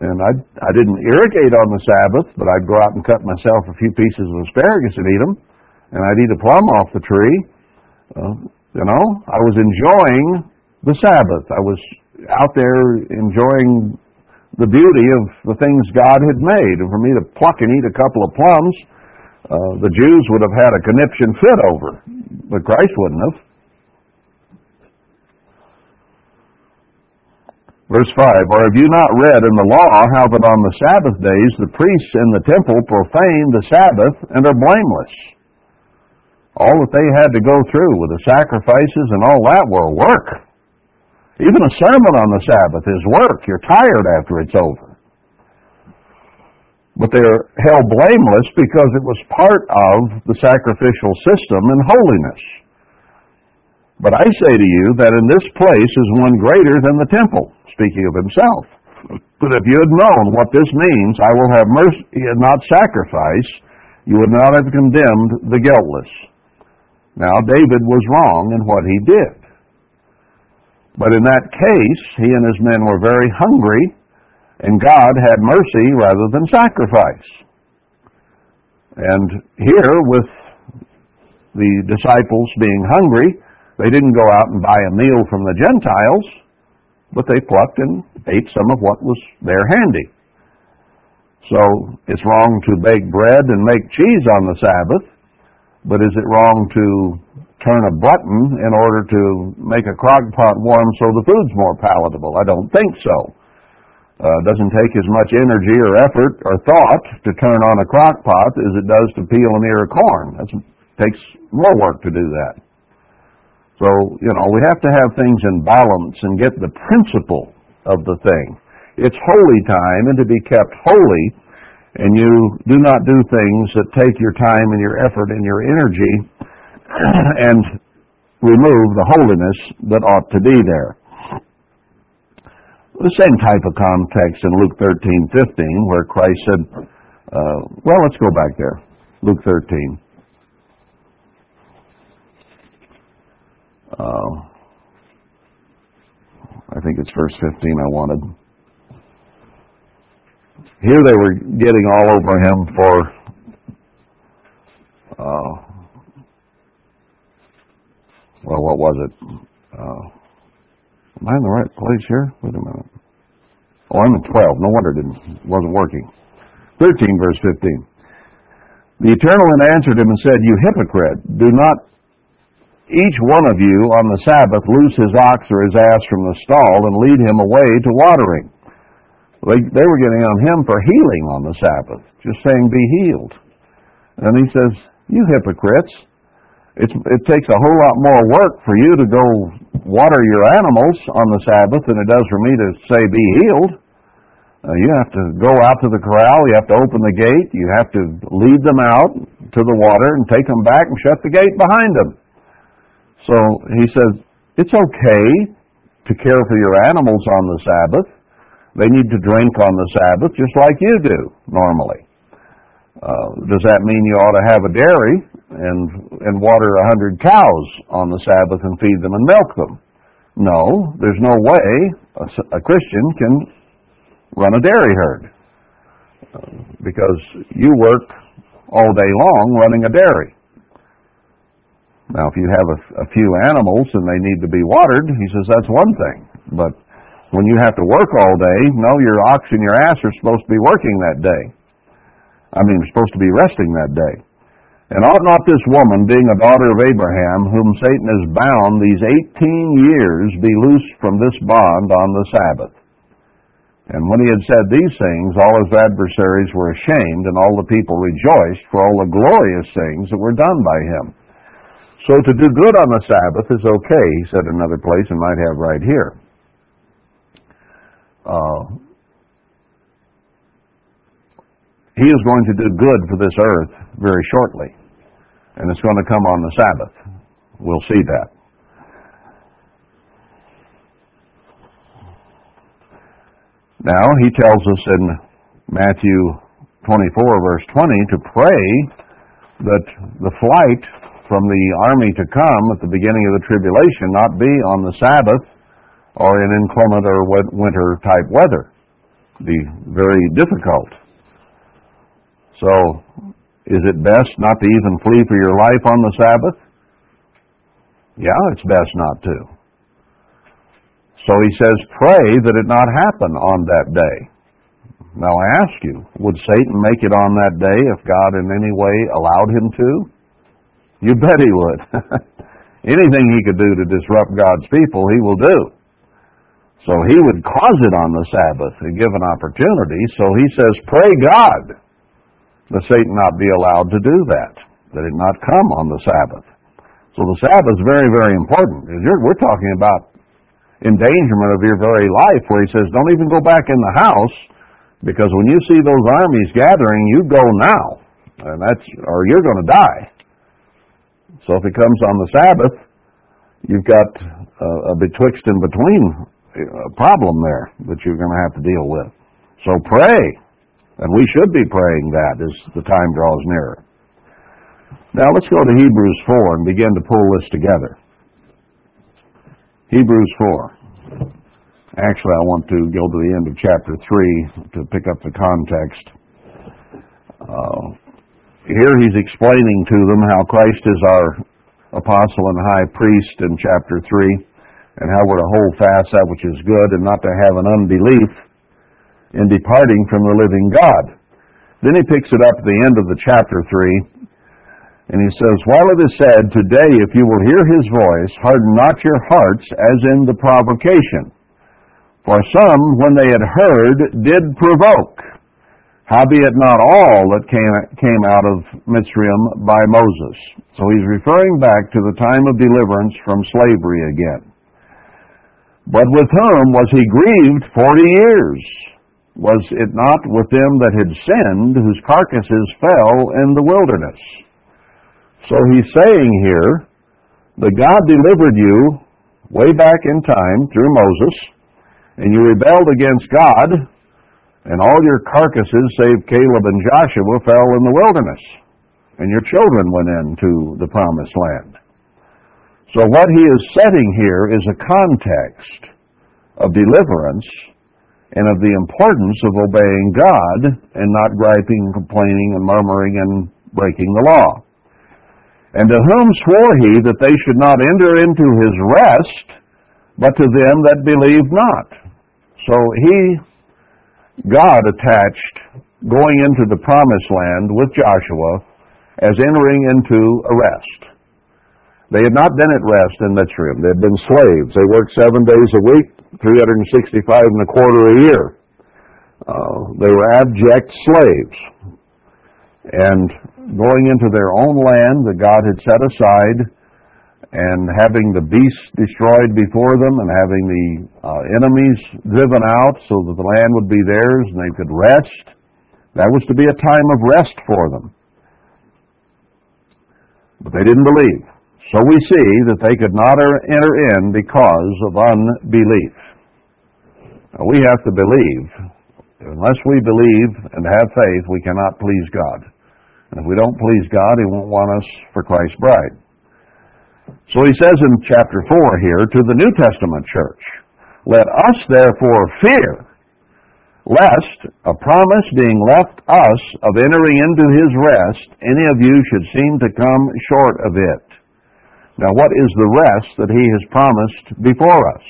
And I I didn't irrigate on the Sabbath, but I'd go out and cut myself a few pieces of asparagus and eat them, and I'd eat a plum off the tree. Uh, you know, I was enjoying the Sabbath. I was out there enjoying the beauty of the things God had made. And for me to pluck and eat a couple of plums, uh, the Jews would have had a conniption fit over, but Christ wouldn't have. Verse 5 Or have you not read in the law how that on the Sabbath days the priests in the temple profane the Sabbath and are blameless? All that they had to go through with the sacrifices and all that were work. Even a sermon on the Sabbath is work. You're tired after it's over but they're held blameless because it was part of the sacrificial system and holiness. But I say to you that in this place is one greater than the temple, speaking of himself. But if you had known what this means, I will have mercy and not sacrifice, you would not have condemned the guiltless. Now, David was wrong in what he did. But in that case, he and his men were very hungry and God had mercy rather than sacrifice. And here, with the disciples being hungry, they didn't go out and buy a meal from the Gentiles, but they plucked and ate some of what was there handy. So it's wrong to bake bread and make cheese on the Sabbath, but is it wrong to turn a button in order to make a crock pot warm so the food's more palatable? I don't think so. Uh, doesn't take as much energy or effort or thought to turn on a crock pot as it does to peel an ear of corn. It takes more work to do that. So, you know, we have to have things in balance and get the principle of the thing. It's holy time and to be kept holy, and you do not do things that take your time and your effort and your energy (clears throat) and remove the holiness that ought to be there. The same type of context in Luke 13, 15, where Christ said, uh, well, let's go back there. Luke 13. Uh, I think it's verse 15 I wanted. Here they were getting all over him for uh, well, what was it? Uh, Am I in the right place here? Wait a minute. Oh, I'm in 12. No wonder it didn't, wasn't working. 13, verse 15. The Eternal one answered him and said, You hypocrite, do not each one of you on the Sabbath loose his ox or his ass from the stall and lead him away to watering. They, they were getting on him for healing on the Sabbath, just saying, Be healed. And he says, You hypocrites, it's, it takes a whole lot more work for you to go water your animals on the Sabbath than it does for me to say, be healed. Uh, you have to go out to the corral, you have to open the gate, you have to lead them out to the water and take them back and shut the gate behind them. So he says, it's okay to care for your animals on the Sabbath. They need to drink on the Sabbath just like you do normally. Uh, does that mean you ought to have a dairy and and water a hundred cows on the Sabbath and feed them and milk them? No, there's no way a, a Christian can run a dairy herd uh, because you work all day long running a dairy. Now, if you have a, a few animals and they need to be watered, he says that's one thing. But when you have to work all day, no, your ox and your ass are supposed to be working that day. I mean, supposed to be resting that day. And ought not this woman, being a daughter of Abraham, whom Satan has bound these eighteen years, be loosed from this bond on the Sabbath? And when he had said these things, all his adversaries were ashamed, and all the people rejoiced for all the glorious things that were done by him. So to do good on the Sabbath is okay, he said another place, and might have right here. Uh, He is going to do good for this earth very shortly. And it's going to come on the Sabbath. We'll see that. Now, he tells us in Matthew 24, verse 20, to pray that the flight from the army to come at the beginning of the tribulation not be on the Sabbath or in inclement or winter type weather. Be very difficult. So, is it best not to even flee for your life on the Sabbath? Yeah, it's best not to. So he says, pray that it not happen on that day. Now I ask you, would Satan make it on that day if God in any way allowed him to? You bet he would. (laughs) Anything he could do to disrupt God's people, he will do. So he would cause it on the Sabbath and give an opportunity. So he says, pray God that Satan not be allowed to do that, that it not come on the Sabbath. So the Sabbath is very, very important. We're talking about endangerment of your very life, where he says, don't even go back in the house, because when you see those armies gathering, you go now, and that's, or you're going to die. So if it comes on the Sabbath, you've got a, a betwixt and between uh, problem there that you're going to have to deal with. So pray and we should be praying that as the time draws nearer. Now let's go to Hebrews 4 and begin to pull this together. Hebrews 4. Actually, I want to go to the end of chapter 3 to pick up the context. Uh, here he's explaining to them how Christ is our apostle and high priest in chapter 3 and how we're to hold fast that which is good and not to have an unbelief in departing from the living God. Then he picks it up at the end of the chapter 3 and he says, While it is said, Today, if you will hear his voice, harden not your hearts as in the provocation. For some, when they had heard, did provoke. Howbeit not all that came, came out of Mitzrayim by Moses. So he's referring back to the time of deliverance from slavery again. But with whom was he grieved forty years? Was it not with them that had sinned, whose carcasses fell in the wilderness? So he's saying here that God delivered you way back in time through Moses, and you rebelled against God, and all your carcasses, save Caleb and Joshua, fell in the wilderness, and your children went into the promised land. So what he is setting here is a context of deliverance and of the importance of obeying God and not griping, complaining, and murmuring and breaking the law. And to whom swore he that they should not enter into his rest, but to them that believe not? So he, God attached going into the promised land with Joshua as entering into a rest. They had not been at rest in Mitzrayim. They had been slaves. They worked seven days a week, 365 and a quarter a year. Uh, they were abject slaves. And going into their own land that God had set aside and having the beasts destroyed before them and having the uh, enemies driven out so that the land would be theirs and they could rest. That was to be a time of rest for them. But they didn't believe. So we see that they could not er, enter in because of unbelief. Now, we have to believe. Unless we believe and have faith, we cannot please God. And if we don't please God, He won't want us for Christ's bride. So he says in chapter 4 here to the New Testament church, Let us therefore fear, lest a promise being left us of entering into his rest, any of you should seem to come short of it. Now, what is the rest that he has promised before us?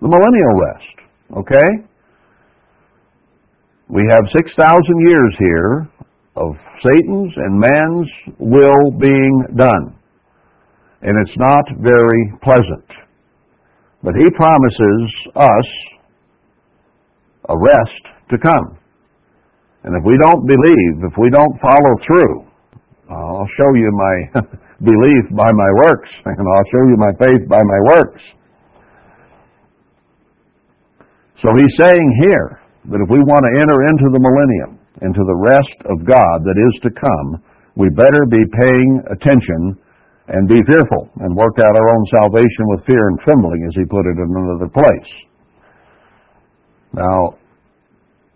The millennial rest, okay? We have 6,000 years here of Satan's and man's will being done. And it's not very pleasant. But he promises us a rest to come. And if we don't believe, if we don't follow through, I'll show you my (laughs) belief by my works, (laughs) and I'll show you my faith by my works. So he's saying here that if we want to enter into the millennium, and to the rest of God that is to come, we better be paying attention and be fearful and work out our own salvation with fear and trembling, as he put it in another place. Now,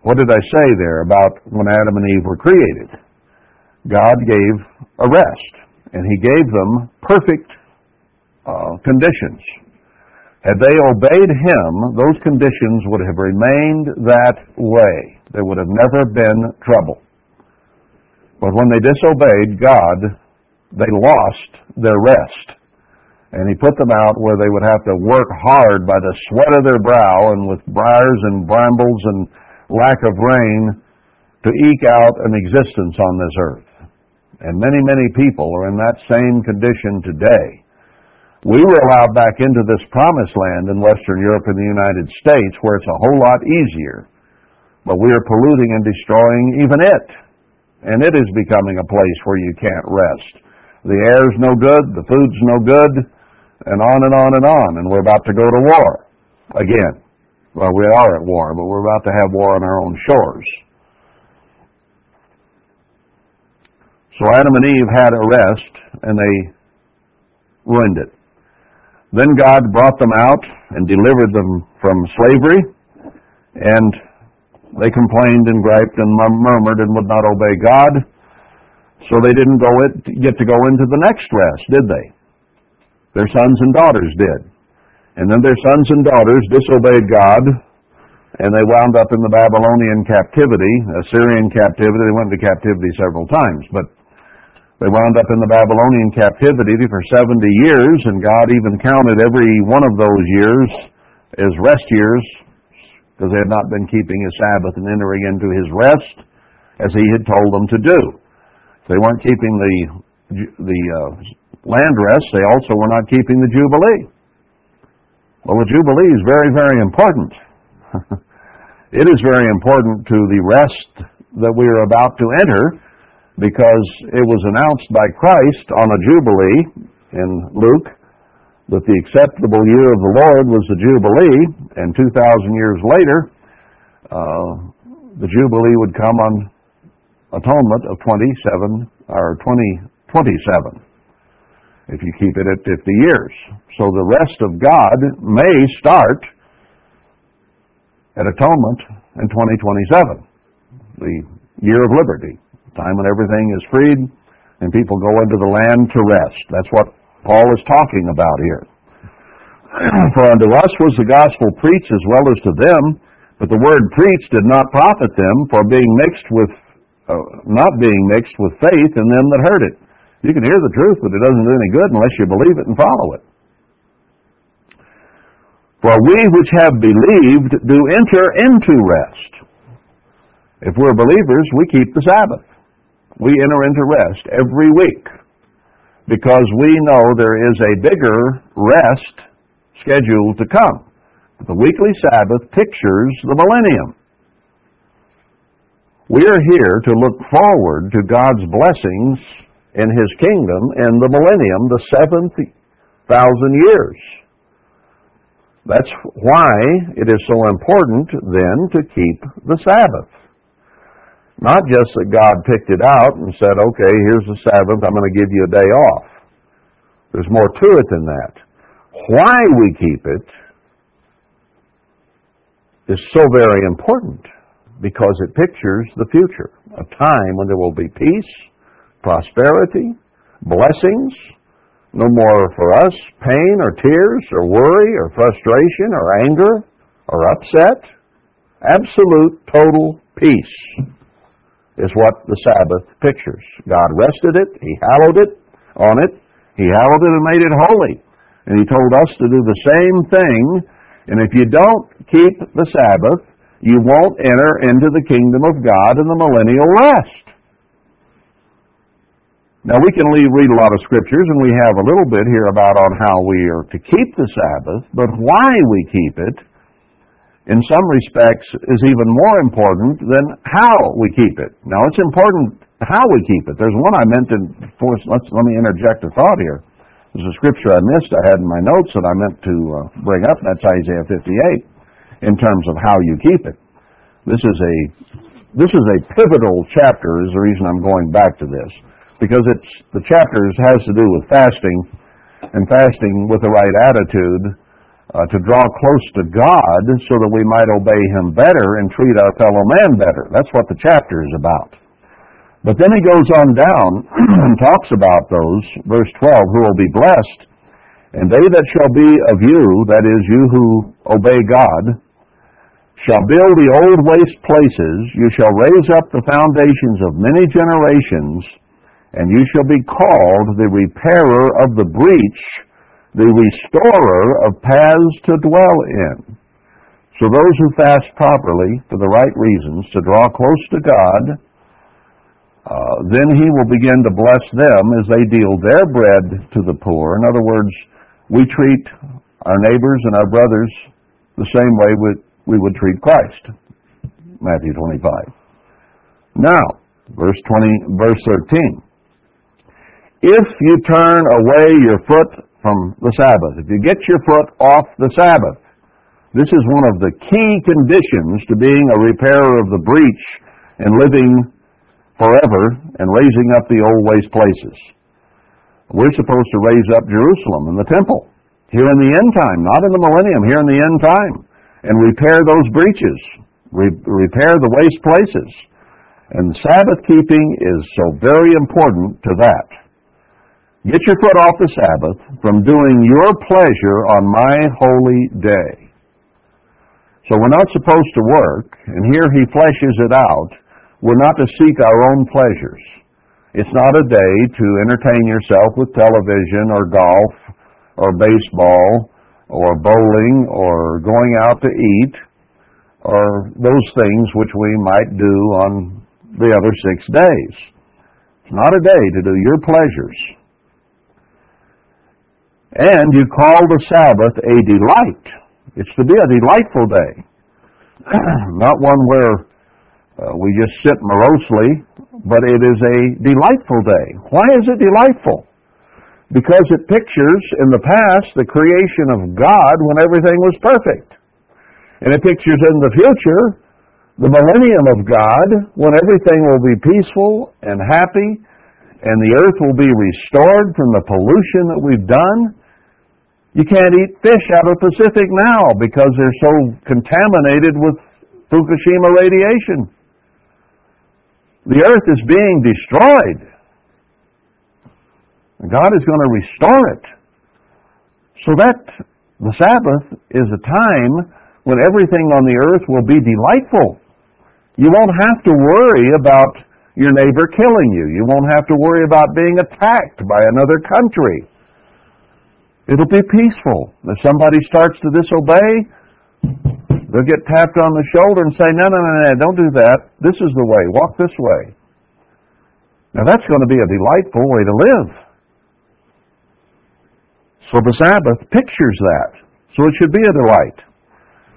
what did I say there about when Adam and Eve were created? God gave a rest, and he gave them perfect uh, conditions. Had they obeyed him, those conditions would have remained that way. There would have never been trouble. But when they disobeyed God, they lost their rest. And He put them out where they would have to work hard by the sweat of their brow and with briars and brambles and lack of rain to eke out an existence on this earth. And many, many people are in that same condition today. We were allowed back into this promised land in Western Europe and the United States where it's a whole lot easier but we are polluting and destroying even it. And it is becoming a place where you can't rest. The air's no good, the food's no good, and on and on and on. And we're about to go to war again. Well, we are at war, but we're about to have war on our own shores. So Adam and Eve had a rest, and they ruined it. Then God brought them out and delivered them from slavery, and they complained and griped and murmured and would not obey God. So they didn't go it, get to go into the next rest, did they? Their sons and daughters did. And then their sons and daughters disobeyed God and they wound up in the Babylonian captivity, Assyrian captivity. They went into captivity several times, but they wound up in the Babylonian captivity for 70 years, and God even counted every one of those years as rest years because they had not been keeping his Sabbath and entering into his rest as he had told them to do. They weren't keeping the the uh, land rest. They also were not keeping the Jubilee. Well, the Jubilee is very, very important. (laughs) it is very important to the rest that we are about to enter because it was announced by Christ on a Jubilee in Luke that the acceptable year of the Lord was the Jubilee, and 2,000 years later, uh, the Jubilee would come on atonement of 27 or 2027 if you keep it at 50 years. So the rest of God may start at atonement in 2027, the year of liberty time when everything is freed and people go into the land to rest. That's what Paul is talking about here. (clears throat) For unto us was the gospel preached as well as to them, but the word preached did not profit them, for being mixed with, uh, not being mixed with faith in them that heard it. You can hear the truth, but it doesn't do any good unless you believe it and follow it. For we which have believed do enter into rest. If we're believers, we keep the Sabbath we enter into rest every week because we know there is a bigger rest scheduled to come. The weekly Sabbath pictures the millennium. We are here to look forward to God's blessings in His kingdom in the millennium, the seventh thousand years. That's why it is so important then to keep the Sabbath. Not just that God picked it out and said, okay, here's the Sabbath, I'm going to give you a day off. There's more to it than that. Why we keep it is so very important because it pictures the future, a time when there will be peace, prosperity, blessings, no more for us pain or tears or worry or frustration or anger or upset. Absolute total peace is what the Sabbath pictures. God rested it, He hallowed it on it, He hallowed it and made it holy. And He told us to do the same thing. And if you don't keep the Sabbath, you won't enter into the kingdom of God and the millennial rest. Now we can read a lot of scriptures, and we have a little bit here about on how we are to keep the Sabbath, but why we keep it in some respects is even more important than how we keep it. Now, it's important how we keep it. There's one I meant to force. Let's, let me interject a thought here. There's a scripture I missed I had in my notes that I meant to uh, bring up. That's Isaiah 58 in terms of how you keep it. This is a this is a pivotal chapter. Is the reason I'm going back to this because it's the chapters has to do with fasting and fasting with the right attitude uh, to draw close to God so that we might obey Him better and treat our fellow man better. That's what the chapter is about. But then he goes on down (clears throat) and talks about those, verse 12, who will be blessed, and they that shall be of you, that is, you who obey God, shall build the old waste places, you shall raise up the foundations of many generations, and you shall be called the repairer of the breach, the restorer of paths to dwell in. So those who fast properly for the right reasons to draw close to God, uh, then He will begin to bless them as they deal their bread to the poor. In other words, we treat our neighbors and our brothers the same way we, we would treat Christ. Matthew 25. Now, verse 20, verse 13. If you turn away your foot from the Sabbath. If you get your foot off the Sabbath, this is one of the key conditions to being a repairer of the breach and living forever and raising up the old waste places. We're supposed to raise up Jerusalem and the temple here in the end time, not in the millennium, here in the end time, and repair those breaches, re- repair the waste places. And Sabbath keeping is so very important to that. Get your foot off the Sabbath from doing your pleasure on my holy day. So we're not supposed to work, and here he fleshes it out. We're not to seek our own pleasures. It's not a day to entertain yourself with television or golf or baseball or bowling or going out to eat or those things which we might do on the other six days. It's not a day to do your pleasures. And you call the Sabbath a delight. It's to be a delightful day. (clears throat) not one where uh, we just sit morosely, but it is a delightful day. Why is it delightful? Because it pictures in the past the creation of God when everything was perfect. And it pictures in the future the millennium of God when everything will be peaceful and happy and the earth will be restored from the pollution that we've done. You can't eat fish out of the Pacific now because they're so contaminated with Fukushima radiation. The earth is being destroyed. God is going to restore it. So that the Sabbath is a time when everything on the earth will be delightful. You won't have to worry about your neighbor killing you. You won't have to worry about being attacked by another country. It'll be peaceful. If somebody starts to disobey, They'll get tapped on the shoulder and say, no, no, no, no, don't do that. This is the way. Walk this way. Now that's going to be a delightful way to live. So the Sabbath pictures that. So it should be a delight.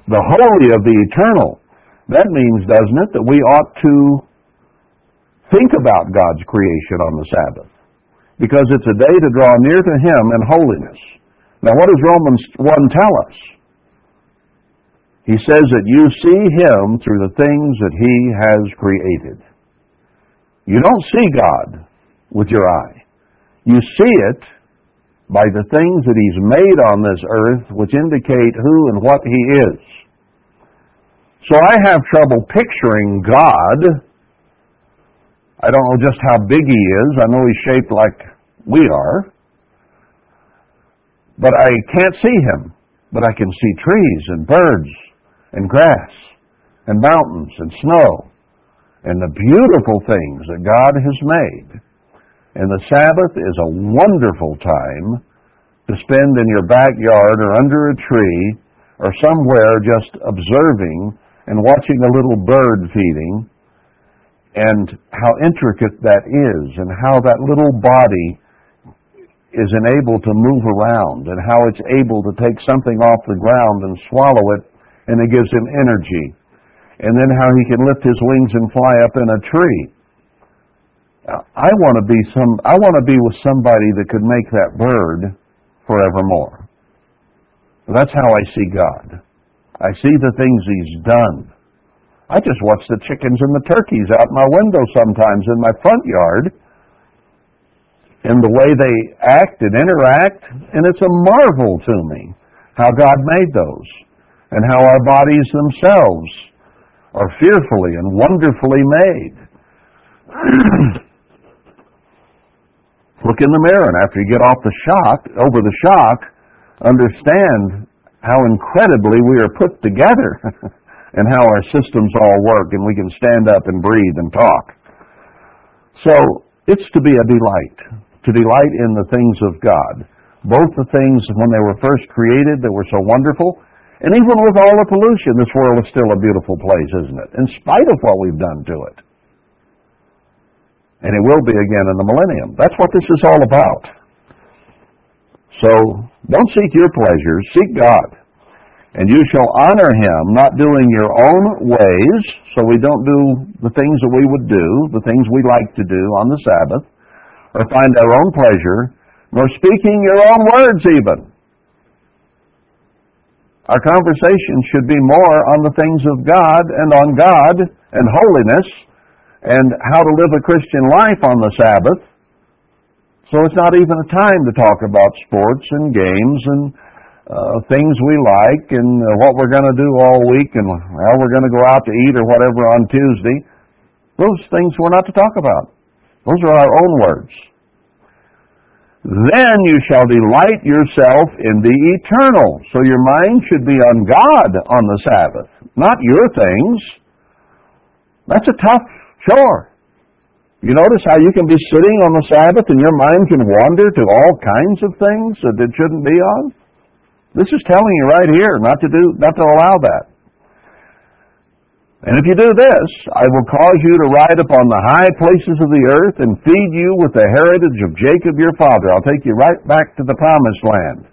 The holy of the eternal. That means, doesn't it, that we ought to think about God's creation on the Sabbath. Because it's a day to draw near to Him in holiness. Now what does Romans 1 tell us? He says that you see Him through the things that He has created. You don't see God with your eye. You see it by the things that He's made on this earth, which indicate who and what He is. So I have trouble picturing God. I don't know just how big He is. I know He's shaped like we are. But I can't see Him. But I can see trees and birds and grass and mountains and snow and the beautiful things that God has made. And the Sabbath is a wonderful time to spend in your backyard or under a tree or somewhere just observing and watching a little bird feeding and how intricate that is and how that little body is enabled to move around and how it's able to take something off the ground and swallow it and it gives him energy. And then how he can lift his wings and fly up in a tree. Uh, I want to be some I want to be with somebody that could make that bird forevermore. That's how I see God. I see the things he's done. I just watch the chickens and the turkeys out my window sometimes in my front yard and the way they act and interact, and it's a marvel to me how God made those and how our bodies themselves are fearfully and wonderfully made. (clears throat) Look in the mirror, and after you get off the shock, over the shock, understand how incredibly we are put together (laughs) and how our systems all work, and we can stand up and breathe and talk. So, it's to be a delight, to delight in the things of God. Both the things when they were first created that were so wonderful, and even with all the pollution, this world is still a beautiful place, isn't it? In spite of what we've done to it. And it will be again in the millennium. That's what this is all about. So, don't seek your pleasures, seek God. And you shall honor him, not doing your own ways, so we don't do the things that we would do, the things we like to do on the Sabbath, or find our own pleasure, nor speaking your own words even. Our conversation should be more on the things of God and on God and holiness and how to live a Christian life on the Sabbath. So it's not even a time to talk about sports and games and uh, things we like and uh, what we're going to do all week and how we're going to go out to eat or whatever on Tuesday. Those things we're not to talk about. Those are our own words. then you shall delight yourself in the eternal. So your mind should be on God on the Sabbath, not your things. That's a tough chore. You notice how you can be sitting on the Sabbath and your mind can wander to all kinds of things that it shouldn't be on? This is telling you right here not to do, not to allow that. And if you do this, I will cause you to ride upon the high places of the earth and feed you with the heritage of Jacob your father. I'll take you right back to the promised land.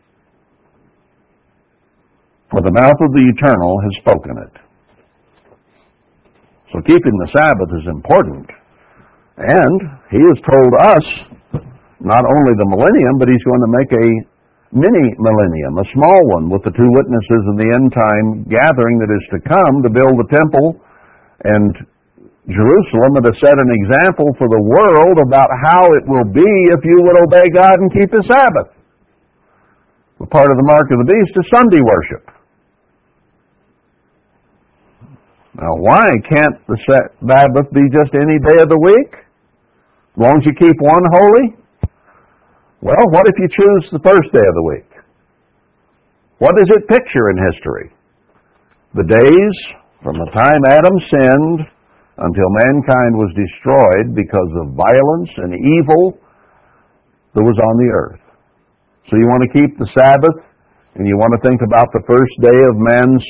For the mouth of the eternal has spoken it. So keeping the Sabbath is important. And he has told us not only the millennium, but he's going to make a mini millennium, a small one, with the two witnesses in the end time gathering that is to come to build the temple and Jerusalem and to set an example for the world about how it will be if you would obey God and keep the Sabbath. Part of the mark of the beast is Sunday worship. Now, why can't the Sabbath be just any day of the week? As long as you keep one holy? Well, what if you choose the first day of the week? What does it picture in history? The days from the time Adam sinned until mankind was destroyed because of violence and evil that was on the earth. So you want to keep the Sabbath and you want to think about the first day of man's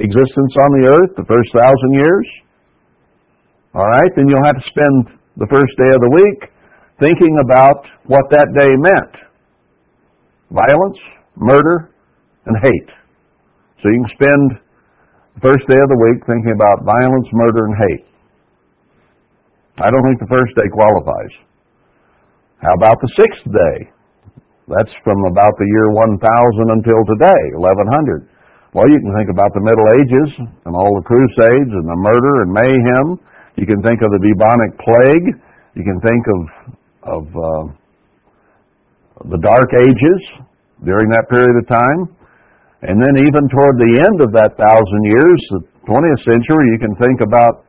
existence on the earth, the first thousand years? All right, then you'll have to spend the first day of the week thinking about what that day meant violence, murder, and hate. So you can spend the first day of the week thinking about violence, murder, and hate. I don't think the first day qualifies. How about the sixth day? That's from about the year 1000 until today, 1100. Well, you can think about the Middle Ages and all the Crusades and the murder and mayhem. You can think of the bubonic plague. You can think of of uh, the Dark Ages during that period of time. And then even toward the end of that thousand years, the 20th century, you can think about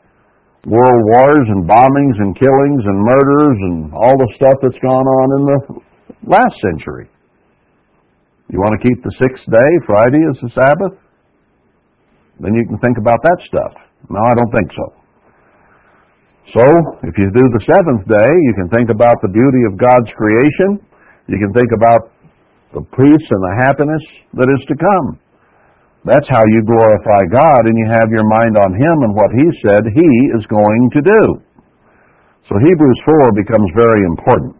world wars and bombings and killings and murders and all the stuff that's gone on in the last century. You want to keep the sixth day, Friday, as the Sabbath? Then you can think about that stuff. No, I don't think so. So, if you do the seventh day, you can think about the beauty of God's creation. You can think about the peace and the happiness that is to come. That's how you glorify God and you have your mind on Him and what He said He is going to do. So Hebrews 4 becomes very important.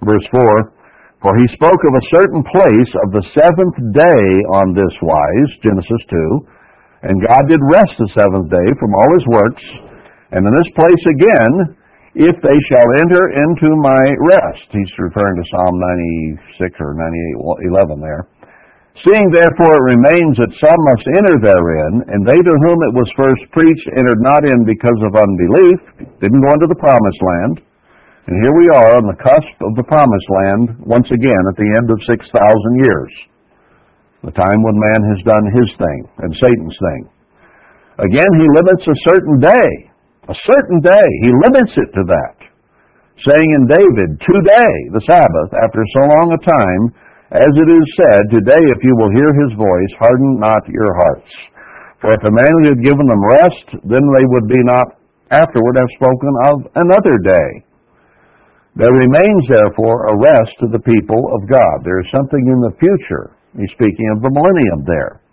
Verse 4, For he spoke of a certain place of the seventh day on this wise, Genesis 2, and God did rest the seventh day from all his works, and in this place again, if they shall enter into my rest. He's referring to Psalm 96 or 98, 11 there. Seeing therefore it remains that some must enter therein, and they to whom it was first preached entered not in because of unbelief, didn't go into the promised land. And here we are on the cusp of the promised land once again at the end of 6,000 years. The time when man has done his thing and Satan's thing. Again, he limits a certain day a certain day. He limits it to that, saying in David, Today, the Sabbath, after so long a time, as it is said, Today, if you will hear his voice, harden not your hearts. For if a man had given them rest, then they would be not afterward have spoken of another day. There remains, therefore, a rest to the people of God. There is something in the future. He's speaking of the millennium there.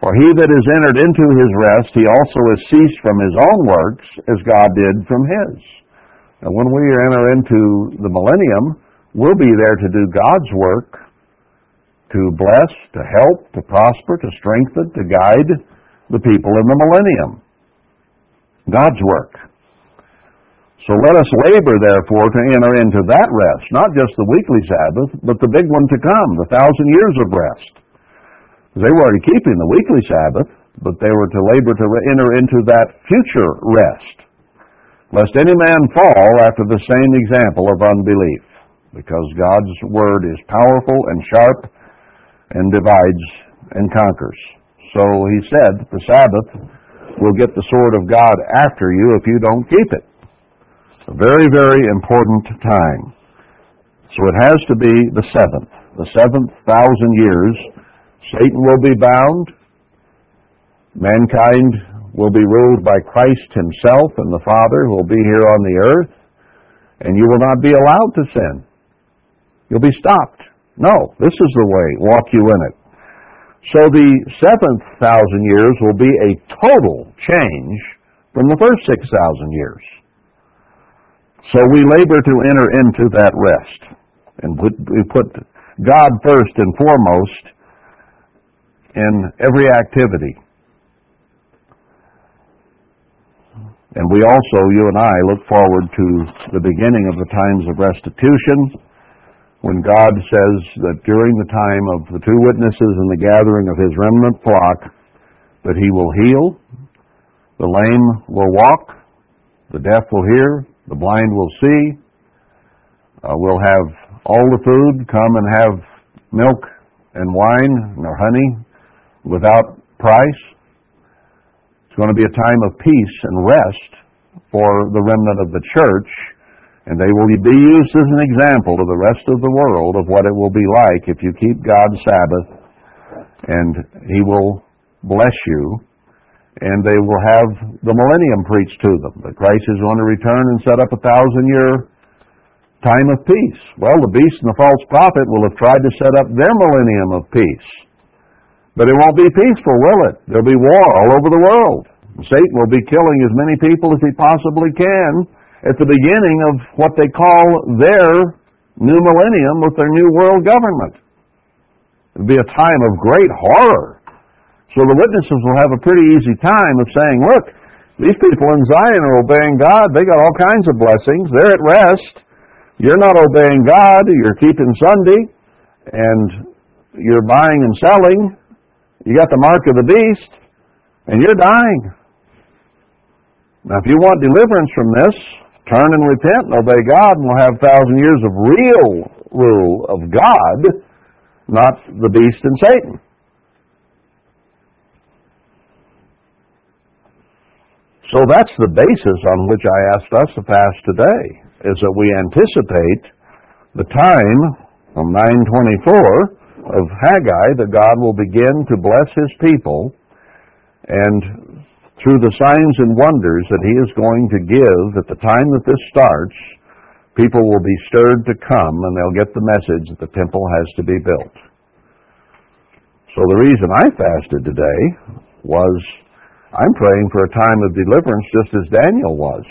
For he that is entered into his rest, he also has ceased from his own works, as God did from his. And when we enter into the millennium, we'll be there to do God's work, to bless, to help, to prosper, to strengthen, to guide the people in the millennium. God's work. So let us labor, therefore, to enter into that rest, not just the weekly Sabbath, but the big one to come, the thousand years of rest. They were already keeping the weekly Sabbath, but they were to labor to enter into that future rest, lest any man fall after the same example of unbelief, because God's word is powerful and sharp and divides and conquers. So he said, the Sabbath will get the sword of God after you if you don't keep it. A very, very important time. So it has to be the seventh. The seventh thousand years, Satan will be bound. Mankind will be ruled by Christ himself and the Father will be here on the earth. And you will not be allowed to sin. You'll be stopped. No, this is the way. Walk you in it. So the seventh thousand years will be a total change from the first six thousand years. So we labor to enter into that rest. And we put God first and foremost in every activity. And we also, you and I, look forward to the beginning of the times of restitution when God says that during the time of the two witnesses and the gathering of his remnant flock, that he will heal, the lame will walk, the deaf will hear, the blind will see, uh, we'll have all the food, come and have milk and wine or honey without price. It's going to be a time of peace and rest for the remnant of the church and they will be used as an example to the rest of the world of what it will be like if you keep God's Sabbath, and He will bless you, and they will have the millennium preached to them. That Christ is going to return and set up a thousand year time of peace. Well, the beast and the false prophet will have tried to set up their millennium of peace. But it won't be peaceful, will it? There'll be war all over the world. Satan will be killing as many people as he possibly can at the beginning of what they call their new millennium with their new world government. It'll be a time of great horror. So the witnesses will have a pretty easy time of saying, look, these people in Zion are obeying God. They got all kinds of blessings. They're at rest. You're not obeying God. You're keeping Sunday. And you're buying and selling. You got the mark of the beast. And you're dying. Now, if you want deliverance from this, turn and repent and obey God, and we'll have thousand years of real rule of God, not the beast and Satan. So that's the basis on which I asked us to fast today, is that we anticipate the time from 924 of Haggai that God will begin to bless his people and through the signs and wonders that he is going to give at the time that this starts, people will be stirred to come and they'll get the message that the temple has to be built. So the reason I fasted today was I'm praying for a time of deliverance just as Daniel was.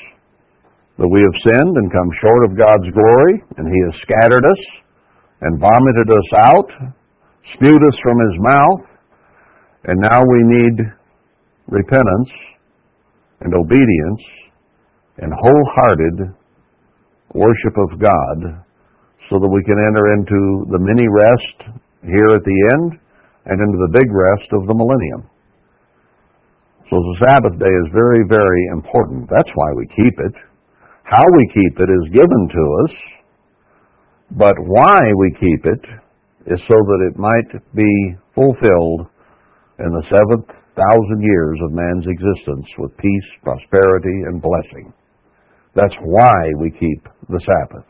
That we have sinned and come short of God's glory, and He has scattered us and vomited us out, spewed us from His mouth, and now we need repentance and obedience and wholehearted worship of God so that we can enter into the mini rest here at the end and into the big rest of the millennium. So the Sabbath day is very, very important. That's why we keep it. How we keep it is given to us, but why we keep it is so that it might be fulfilled in the seventh thousand years of man's existence with peace, prosperity, and blessing. That's why we keep the Sabbath.